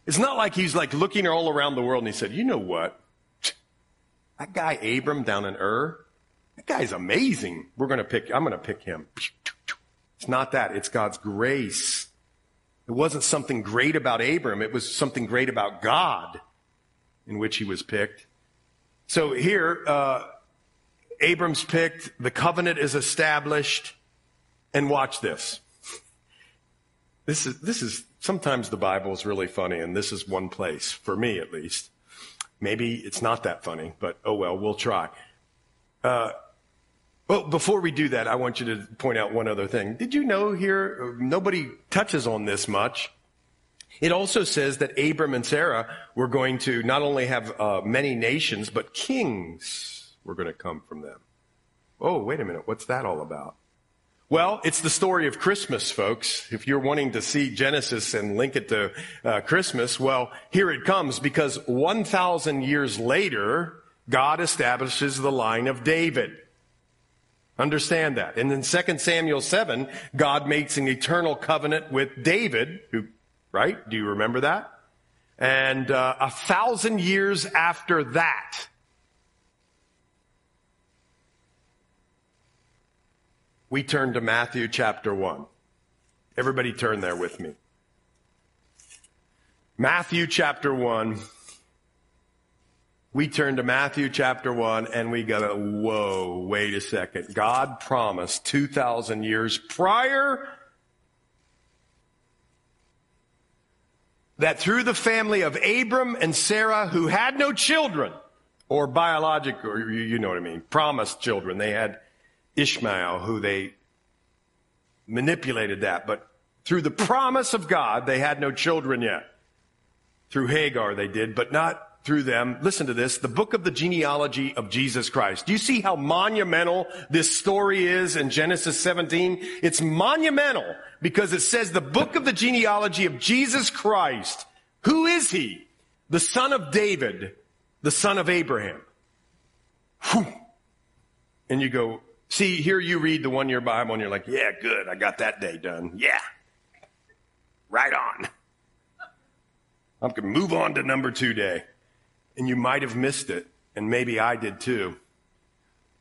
Speaker 2: It's not like he's like looking all around the world and he said, you know what? That guy Abram down in Ur, that guy's amazing. We're going to pick, I'm going to pick him. It's not that. It's God's grace. It wasn't something great about Abram. It was something great about God in which he was picked. So here, uh, Abram's picked. The covenant is established. And watch this. This is, this is, sometimes the Bible is really funny, and this is one place, for me at least. Maybe it's not that funny, but oh well, we'll try. Uh, well, before we do that, I want you to point out one other thing. Did you know here, nobody touches on this much. It also says that Abram and Sarah were going to not only have uh, many nations, but kings were going to come from them. Oh, wait a minute. What's that all about? Well, it's the story of Christmas, folks. If you're wanting to see Genesis and link it to uh, Christmas, well, here it comes because 1,000 years later, God establishes the line of David. Understand that. And in 2 Samuel 7, God makes an eternal covenant with David, who, right? Do you remember that? And uh, a thousand years after that, we turn to Matthew chapter 1. Everybody turn there with me. Matthew chapter 1 we turn to Matthew chapter 1 and we go, whoa, wait a second. God promised 2,000 years prior that through the family of Abram and Sarah, who had no children, or biologic, or you know what I mean, promised children. They had Ishmael, who they manipulated that. But through the promise of God, they had no children yet. Through Hagar, they did, but not through them, listen to this, the book of the genealogy of Jesus Christ. Do you see how monumental this story is in Genesis 17? It's monumental because it says the book of the genealogy of Jesus Christ. Who is he? The son of David, the son of Abraham. Whew. And you go, see, here you read the one year Bible and you're like, yeah, good. I got that day done. Yeah. Right on. I'm going to move on to number two day and you might have missed it, and maybe I did too.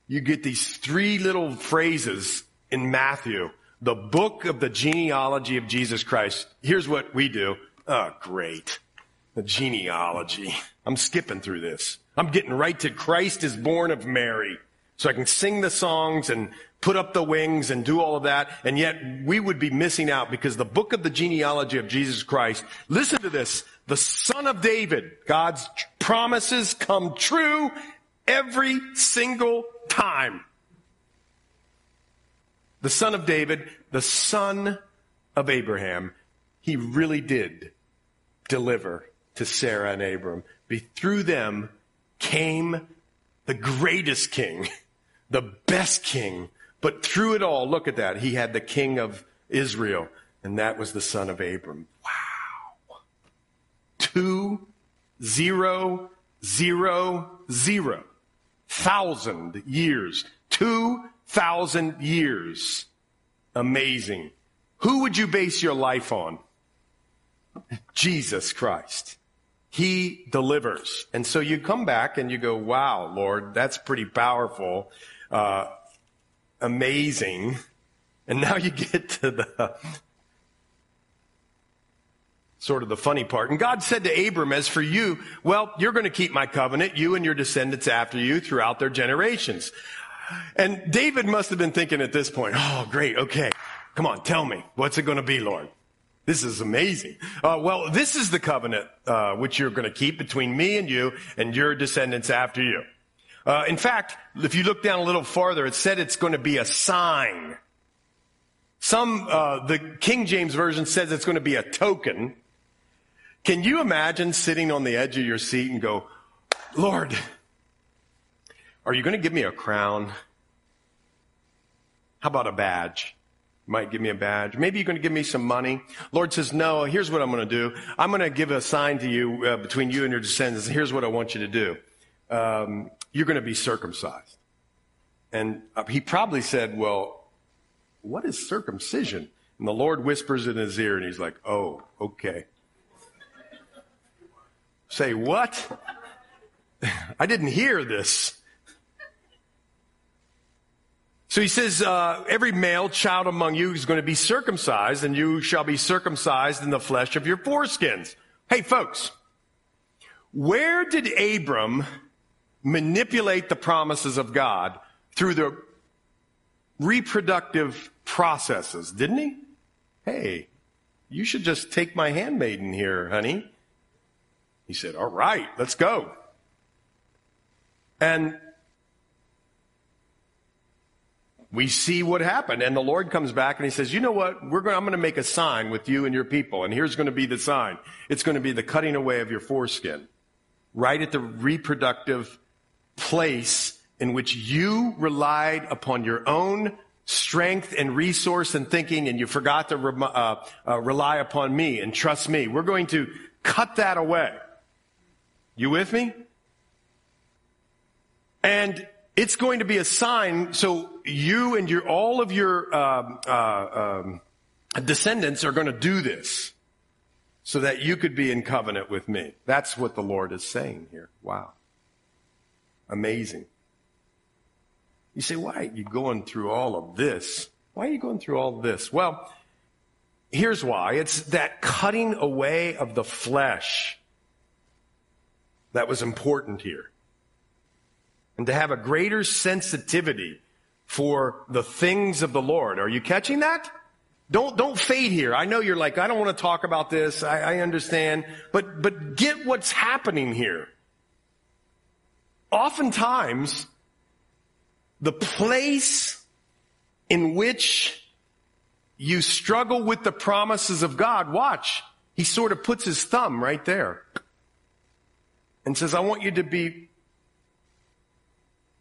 Speaker 2: You get these three little phrases in Matthew, the book of the genealogy of Jesus Christ. Here's what we do. Oh, great. The genealogy. I'm skipping through this. I'm getting right to Christ is born of Mary. So I can sing the songs and put up the wings and do all of that. And yet we would be missing out because the book of the genealogy of Jesus Christ, listen to this, the son of David, God's promises come true every single time. the son of David, the son of Abraham, he really did deliver to Sarah and Abram. Through them came the greatest king, the best king. But through it all, look at that. He had the king of Israel, and that was the son of Abram. Wow. Two, zero, zero, zero. Thousand years. Two thousand years. Amazing. Who would you base your life on? Jesus Christ. He delivers. And so you come back and you go, wow, Lord, that's pretty powerful, uh, amazing. And now you get to the sort of the funny part. And God said to Abram, as for you, well, you're going to keep my covenant, you and your descendants after you throughout their generations. And David must have been thinking at this point, oh, great, okay. Come on, tell me. What's it going to be, Lord? This is amazing. Uh, well, this is the covenant uh, which you're going to keep between me and you and your descendants after you. Uh, in fact, if you look down a little farther, it said it's going to be a sign. Some, uh, the King James Version says it's going to be a token. Can you imagine sitting on the edge of your seat and go, Lord, are you going to give me a crown? How about a badge? You might give me a badge. Maybe you're going to give me some money. Lord says, no, here's what I'm going to do. I'm going to give a sign to you uh, between you and your descendants. Here's what I want you to do. Um, you're going to be circumcised. And uh, he probably said, well, what is circumcision? And the Lord whispers in his ear and he's like, oh, okay. Say what? I didn't hear this. So he says, uh, every male child among you is going to be circumcised, and you shall be circumcised in the flesh of your foreskins. Hey, folks, where did Abram manipulate the promises of God through the reproductive processes, didn't he? Hey, you should just take my handmaiden here, honey. He said, all right, let's go. And we see what happened. And the Lord comes back and he says, you know what? We're going, I'm going to make a sign with you and your people. And here's going to be the sign. It's going to be the cutting away of your foreskin. Right at the reproductive place in which you relied upon your own strength and resource and thinking and you forgot to re- uh, uh, rely upon me and trust me. We're going to cut that away. You with me? And it's going to be a sign. So you and your, all of your um, uh, um, descendants are going to do this so that you could be in covenant with me. That's what the Lord is saying here. Wow. Amazing. You say, why are you going through all of this? Why are you going through all this? Well, here's why. It's that cutting away of the flesh that was important here and to have a greater sensitivity for the things of the Lord. Are you catching that? Don't, don't fade here. I know you're like, I don't want to talk about this. I, I understand. But, but get what's happening here. Oftentimes, the place in which you struggle with the promises of God, watch, he sort of puts his thumb right there and says, I want you to be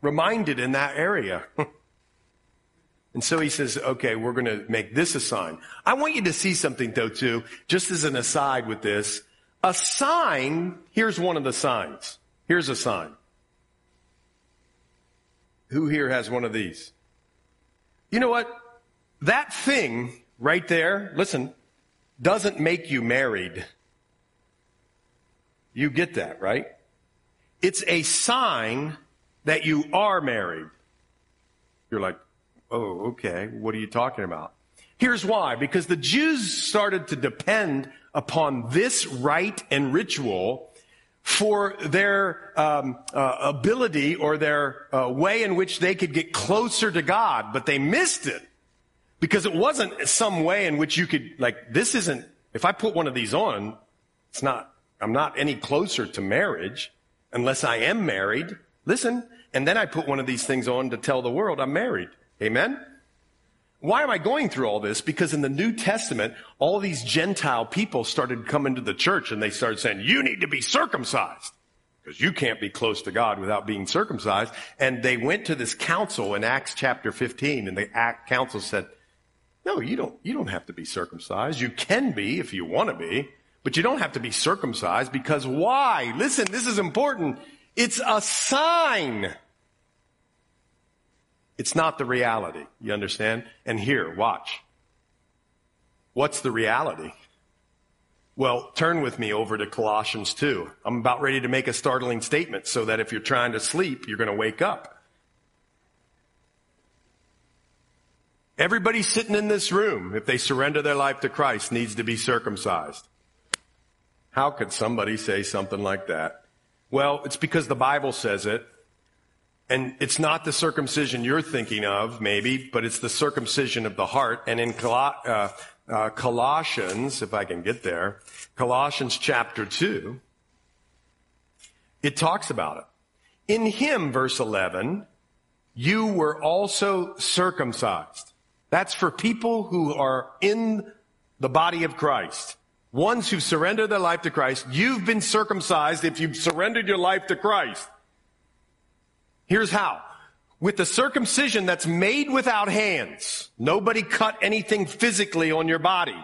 Speaker 2: reminded in that area. and so he says, okay, we're going to make this a sign. I want you to see something though too, just as an aside with this. A sign, here's one of the signs. Here's a sign. Who here has one of these? You know what? That thing right there, listen, doesn't make you married. You get that, right? It's a sign that you are married. You're like, oh, okay. What are you talking about? Here's why. Because the Jews started to depend upon this rite and ritual for their um, uh, ability or their uh, way in which they could get closer to God, but they missed it because it wasn't some way in which you could like this isn't. If I put one of these on, it's not. I'm not any closer to marriage unless I am married. Listen, and then I put one of these things on to tell the world I'm married. Amen? Why am I going through all this? Because in the New Testament, all these Gentile people started coming to the church and they started saying, you need to be circumcised because you can't be close to God without being circumcised. And they went to this council in Acts chapter 15 and the council said, no, you don't, you don't have to be circumcised. You can be if you want to be, but you don't have to be circumcised because why? Listen, this is important. It's a sign. It's not the reality. You understand? And here, watch. What's the reality? Well, turn with me over to Colossians 2. I'm about ready to make a startling statement so that if you're trying to sleep, you're going to wake up. Everybody sitting in this room, if they surrender their life to Christ, needs to be circumcised. How could somebody say something like that? Well, it's because the Bible says it. And it's not the circumcision you're thinking of, maybe, but it's the circumcision of the heart. And in Col- uh, uh, Colossians, if I can get there, Colossians chapter 2, it talks about it. In him, verse 11, you were also circumcised. That's for people who are in the body of Christ. Ones who surrender their life to Christ. You've been circumcised if you've surrendered your life to Christ. Here's how. With the circumcision that's made without hands, nobody cut anything physically on your body.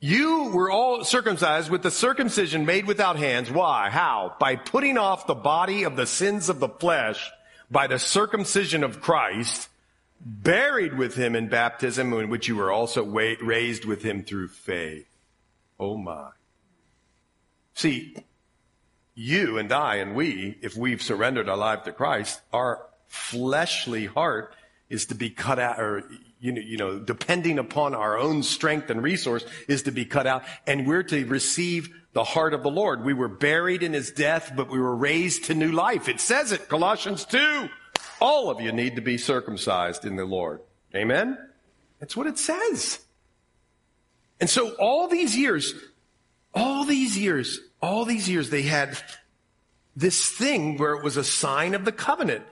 Speaker 2: You were all circumcised with the circumcision made without hands. Why? How? By putting off the body of the sins of the flesh by the circumcision of Christ, buried with him in baptism, in which you were also raised with him through faith. Oh my. See, you and I and we, if we've surrendered our life to Christ, our fleshly heart is to be cut out, or, you know, you know, depending upon our own strength and resource is to be cut out. And we're to receive the heart of the Lord. We were buried in his death, but we were raised to new life. It says it, Colossians 2. All of you need to be circumcised in the Lord. Amen? That's what it says. And so all these years, all these years, all these years, they had this thing where it was a sign of the covenant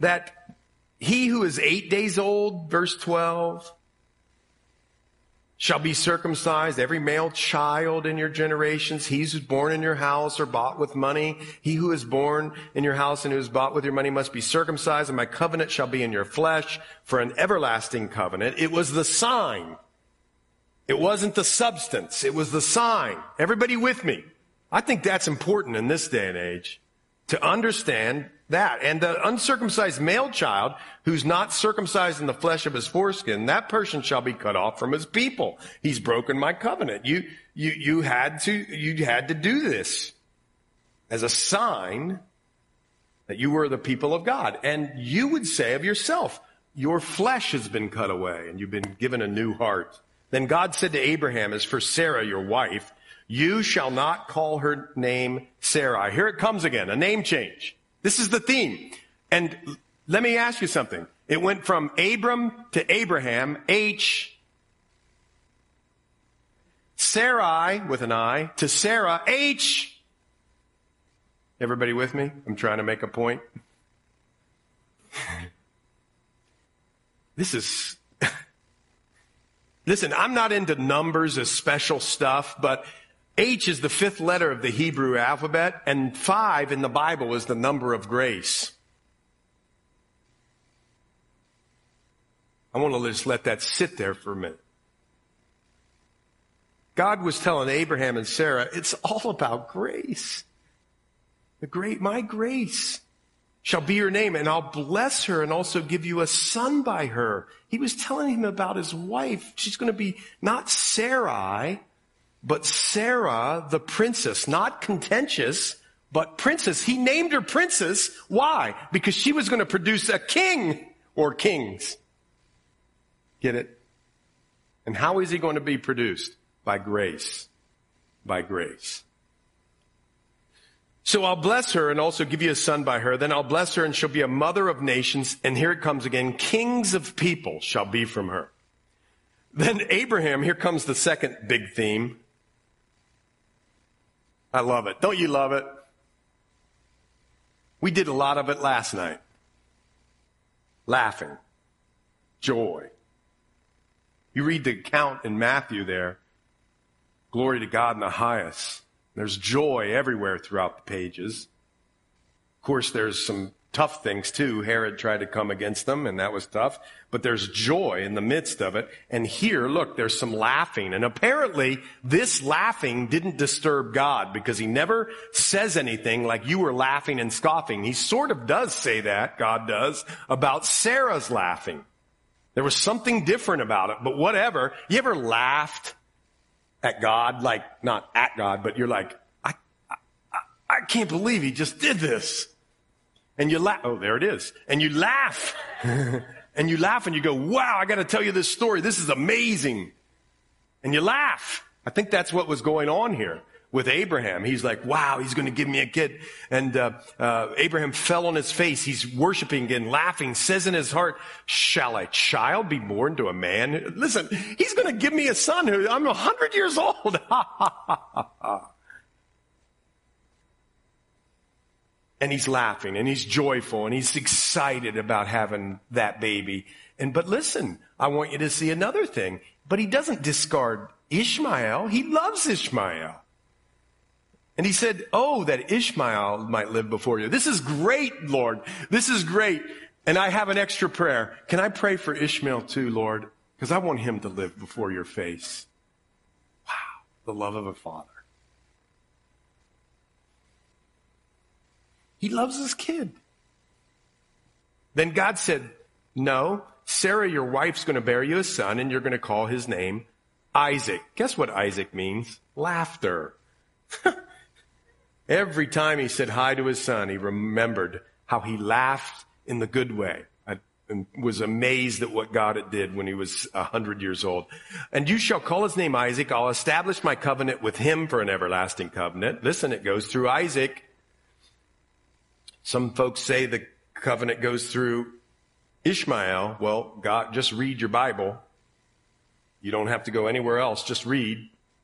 Speaker 2: that he who is eight days old, verse 12, shall be circumcised, every male child in your generations, he who's born in your house or bought with money, he who is born in your house and who is bought with your money must be circumcised, and my covenant shall be in your flesh for an everlasting covenant. It was the sign it wasn't the substance, it was the sign. Everybody with me? I think that's important in this day and age to understand that. And the uncircumcised male child who's not circumcised in the flesh of his foreskin, that person shall be cut off from his people. He's broken my covenant. You, you, you had to, you had to do this as a sign that you were the people of God. And you would say of yourself, your flesh has been cut away and you've been given a new heart. Then God said to Abraham, as for Sarah, your wife, you shall not call her name Sarai. Here it comes again, a name change. This is the theme. And let me ask you something. It went from Abram to Abraham, H, Sarai with an I, to Sarah, H. Everybody with me? I'm trying to make a point. this is Listen, I'm not into numbers as special stuff, but H is the fifth letter of the Hebrew alphabet, and five in the Bible is the number of grace. I want to just let that sit there for a minute. God was telling Abraham and Sarah, it's all about grace. The great, my grace shall be your name, and I'll bless her and also give you a son by her. He was telling him about his wife. She's going to be not Sarai, but Sarah, the princess, not contentious, but princess. He named her princess. Why? Because she was going to produce a king or kings. Get it? And how is he going to be produced? By grace. By grace. So I'll bless her and also give you a son by her. Then I'll bless her and she'll be a mother of nations. And here it comes again. Kings of people shall be from her. Then Abraham, here comes the second big theme. I love it. Don't you love it? We did a lot of it last night. Laughing. joy. You read the account in Matthew there. Glory to God in the highest. There's joy everywhere throughout the pages. Of course, there's some tough things too. Herod tried to come against them and that was tough, but there's joy in the midst of it. And here, look, there's some laughing. And apparently this laughing didn't disturb God because he never says anything like you were laughing and scoffing. He sort of does say that, God does, about Sarah's laughing. There was something different about it, but whatever. You ever laughed at God? Like, not at God, but you're like, I, I, I can't believe he just did this. And you laugh. Oh, there it is. And you laugh. and you laugh and you go, wow, I got to tell you this story. This is amazing. And you laugh. I think that's what was going on here with Abraham. He's like, wow, he's going to give me a kid. And uh, uh, Abraham fell on his face. He's worshiping and laughing, says in his heart, shall a child be born to a man? Listen, he's going to give me a son who I'm a hundred years old. and he's laughing and he's joyful and he's excited about having that baby. And, but listen, I want you to see another thing. But he doesn't discard Ishmael. He loves Ishmael. And he said, Oh, that Ishmael might live before you. This is great, Lord. This is great. And I have an extra prayer. Can I pray for Ishmael too, Lord? Because I want him to live before your face. Wow. The love of a father. He loves his kid. Then God said, No, Sarah, your wife's going to bear you a son, and you're going to call his name Isaac. Guess what Isaac means? Laughter. Every time he said hi to his son, he remembered how he laughed in the good way and was amazed at what God had did when he was a hundred years old. And you shall call his name Isaac. I'll establish my covenant with him for an everlasting covenant. Listen, it goes through Isaac. Some folks say the covenant goes through Ishmael. Well, God, just read your Bible. You don't have to go anywhere else. Just read.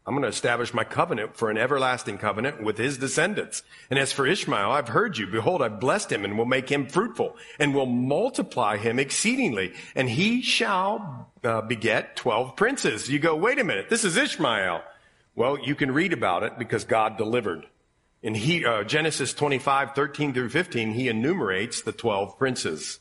Speaker 2: I'm going to establish my covenant for an everlasting covenant with his descendants. And as for Ishmael, I've heard you. Behold, I've blessed him and will make him fruitful and will multiply him exceedingly. And he shall uh, beget 12 princes. You go, wait a minute. This is Ishmael. Well, you can read about it because God delivered. In he, uh, Genesis 25, 13 through 15, he enumerates the 12 princes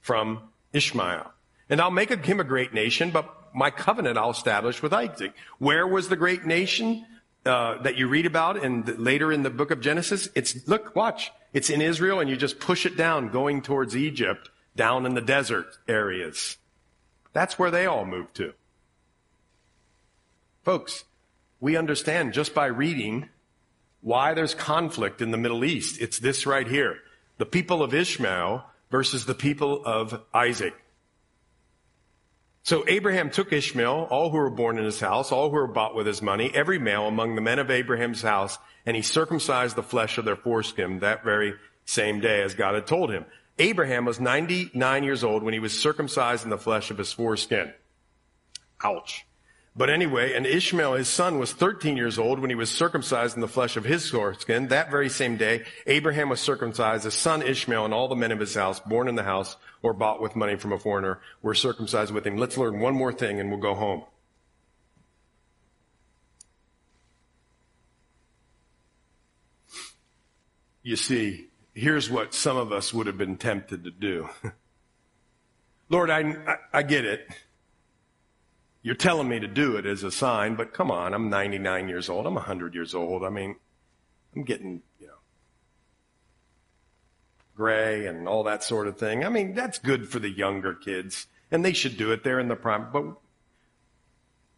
Speaker 2: from Ishmael. And I'll make him a great nation, but my covenant I'll establish with Isaac. Where was the great nation uh, that you read about the, later in the book of Genesis? It's look, watch. It's in Israel, and you just push it down, going towards Egypt, down in the desert areas. That's where they all moved to. Folks, we understand just by reading why there's conflict in the Middle East. It's this right here. The people of Ishmael versus the people of Isaac. So Abraham took Ishmael, all who were born in his house, all who were bought with his money, every male among the men of Abraham's house, and he circumcised the flesh of their foreskin that very same day as God had told him. Abraham was 99 years old when he was circumcised in the flesh of his foreskin. Ouch. But anyway, and Ishmael, his son, was 13 years old when he was circumcised in the flesh of his foreskin. That very same day, Abraham was circumcised. His son Ishmael and all the men of his house, born in the house or bought with money from a foreigner, were circumcised with him. Let's learn one more thing and we'll go home. You see, here's what some of us would have been tempted to do. Lord, I, I, I get it. You're telling me to do it as a sign, but come on, I'm 99 years old. I'm 100 years old. I mean, I'm getting, you know, gray and all that sort of thing. I mean, that's good for the younger kids, and they should do it. They're in the prime, but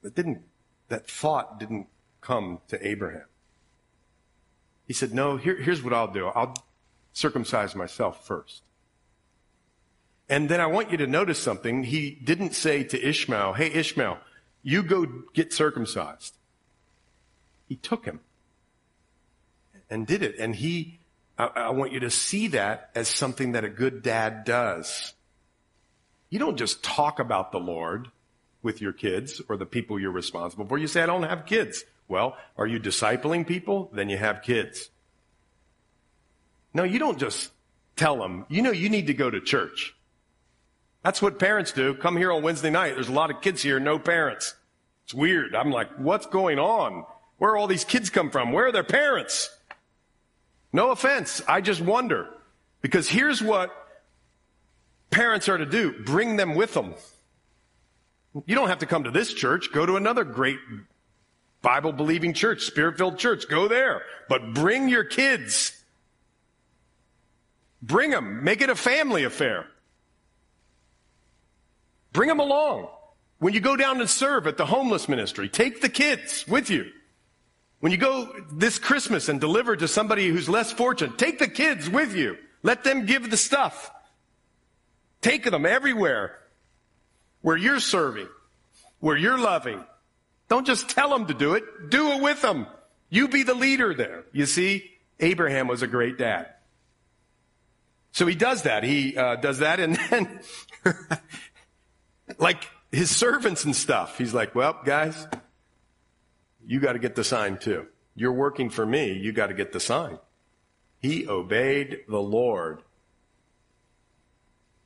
Speaker 2: it didn't, that thought didn't come to Abraham. He said, no, here, here's what I'll do. I'll circumcise myself first. And then I want you to notice something. He didn't say to Ishmael, Hey, Ishmael, you go get circumcised. He took him and did it. And he, I, I, want you to see that as something that a good dad does. You don't just talk about the Lord with your kids or the people you're responsible for. You say, I don't have kids. Well, are you discipling people? Then you have kids. No, you don't just tell them, you know, you need to go to church. That's what parents do. Come here on Wednesday night. There's a lot of kids here, no parents. It's weird. I'm like, what's going on? Where all these kids come from? Where are their parents? No offense. I just wonder. Because here's what parents are to do. Bring them with them. You don't have to come to this church. Go to another great Bible believing church, spirit filled church. Go there. But bring your kids. Bring them. Make it a family affair. Bring them along. When you go down and serve at the homeless ministry, take the kids with you. When you go this Christmas and deliver to somebody who's less fortunate, take the kids with you. Let them give the stuff. Take them everywhere where you're serving, where you're loving. Don't just tell them to do it. Do it with them. You be the leader there. You see, Abraham was a great dad. So he does that. He uh, does that and then like his servants and stuff. He's like, well, guys, you got to get the sign too. You're working for me. You got to get the sign. He obeyed the Lord.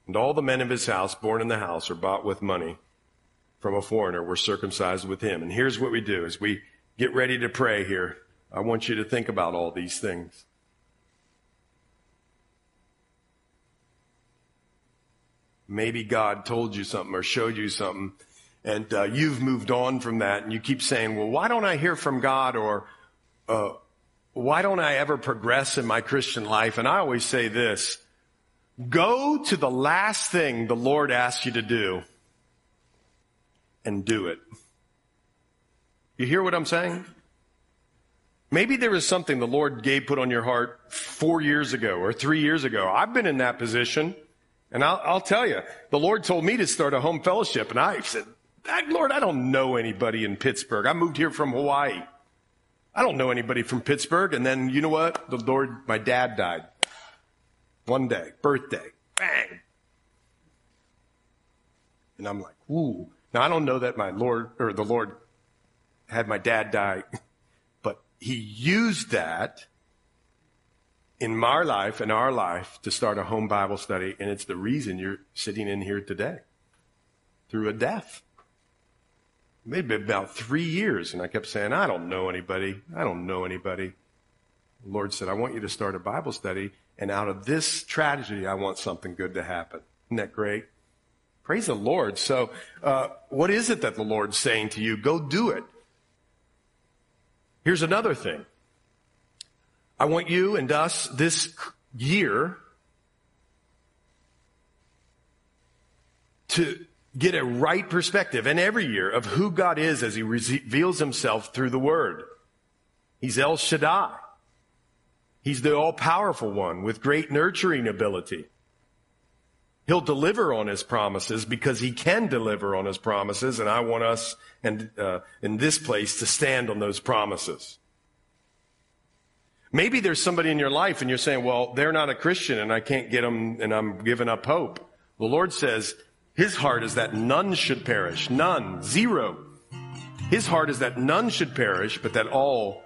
Speaker 2: And all the men of his house, born in the house, or bought with money from a foreigner, were circumcised with him. And here's what we do as we get ready to pray here. I want you to think about all these things. Maybe God told you something or showed you something and uh, you've moved on from that and you keep saying, well, why don't I hear from God or uh, why don't I ever progress in my Christian life? And I always say this, go to the last thing the Lord asks you to do and do it. You hear what I'm saying? Maybe there is something the Lord gave put on your heart four years ago or three years ago. I've been in that position. And I'll, I'll, tell you, the Lord told me to start a home fellowship, and I said, Lord, I don't know anybody in Pittsburgh. I moved here from Hawaii. I don't know anybody from Pittsburgh. And then, you know what? The Lord, my dad died. One day, birthday, bang. And I'm like, ooh. Now, I don't know that my Lord, or the Lord had my dad die, but he used that in my life and our life to start a home Bible study, and it's the reason you're sitting in here today through a death. Maybe about three years, and I kept saying, I don't know anybody. I don't know anybody. The Lord said, I want you to start a Bible study, and out of this tragedy, I want something good to happen. Isn't that great? Praise the Lord. So, uh, what is it that the Lord's saying to you? Go do it. Here's another thing. I want you and us this year to get a right perspective, and every year, of who God is as He reveals Himself through the Word. He's El Shaddai. He's the all powerful one with great nurturing ability. He'll deliver on his promises because he can deliver on his promises, and I want us and uh, in this place to stand on those promises. Maybe there's somebody in your life and you're saying, well, they're not a Christian and I can't get them and I'm giving up hope. The Lord says his heart is that none should perish. None. Zero. His heart is that none should perish, but that all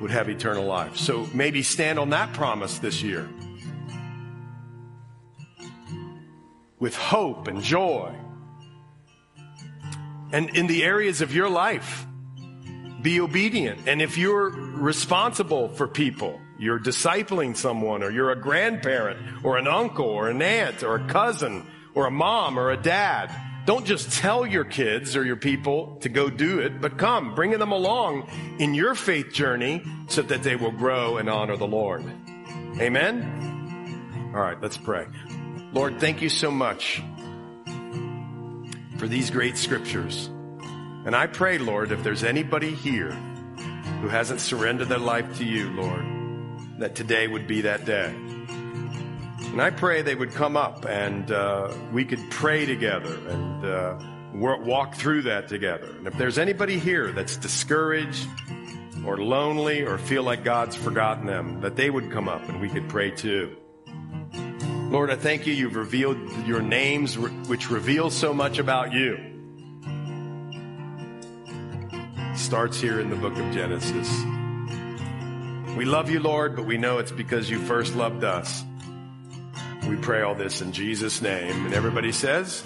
Speaker 2: would have eternal life. So maybe stand on that promise this year. With hope and joy. And in the areas of your life be obedient. And if you're responsible for people, you're discipling someone, or you're a grandparent, or an uncle, or an aunt, or a cousin, or a mom, or a dad, don't just tell your kids or your people to go do it, but come, bringing them along in your faith journey so that they will grow and honor the Lord. Amen? All right, let's pray. Lord, thank you so much for these great scriptures. And I pray, Lord, if there's anybody here who hasn't surrendered their life to you, Lord, that today would be that day. And I pray they would come up and uh, we could pray together and uh, walk through that together. And if there's anybody here that's discouraged or lonely or feel like God's forgotten them, that they would come up and we could pray too. Lord, I thank you. You've revealed your names, which reveal so much about you. Starts here in the book of Genesis. We love you, Lord, but we know it's because you first loved us. We pray all this in Jesus' name. And everybody says,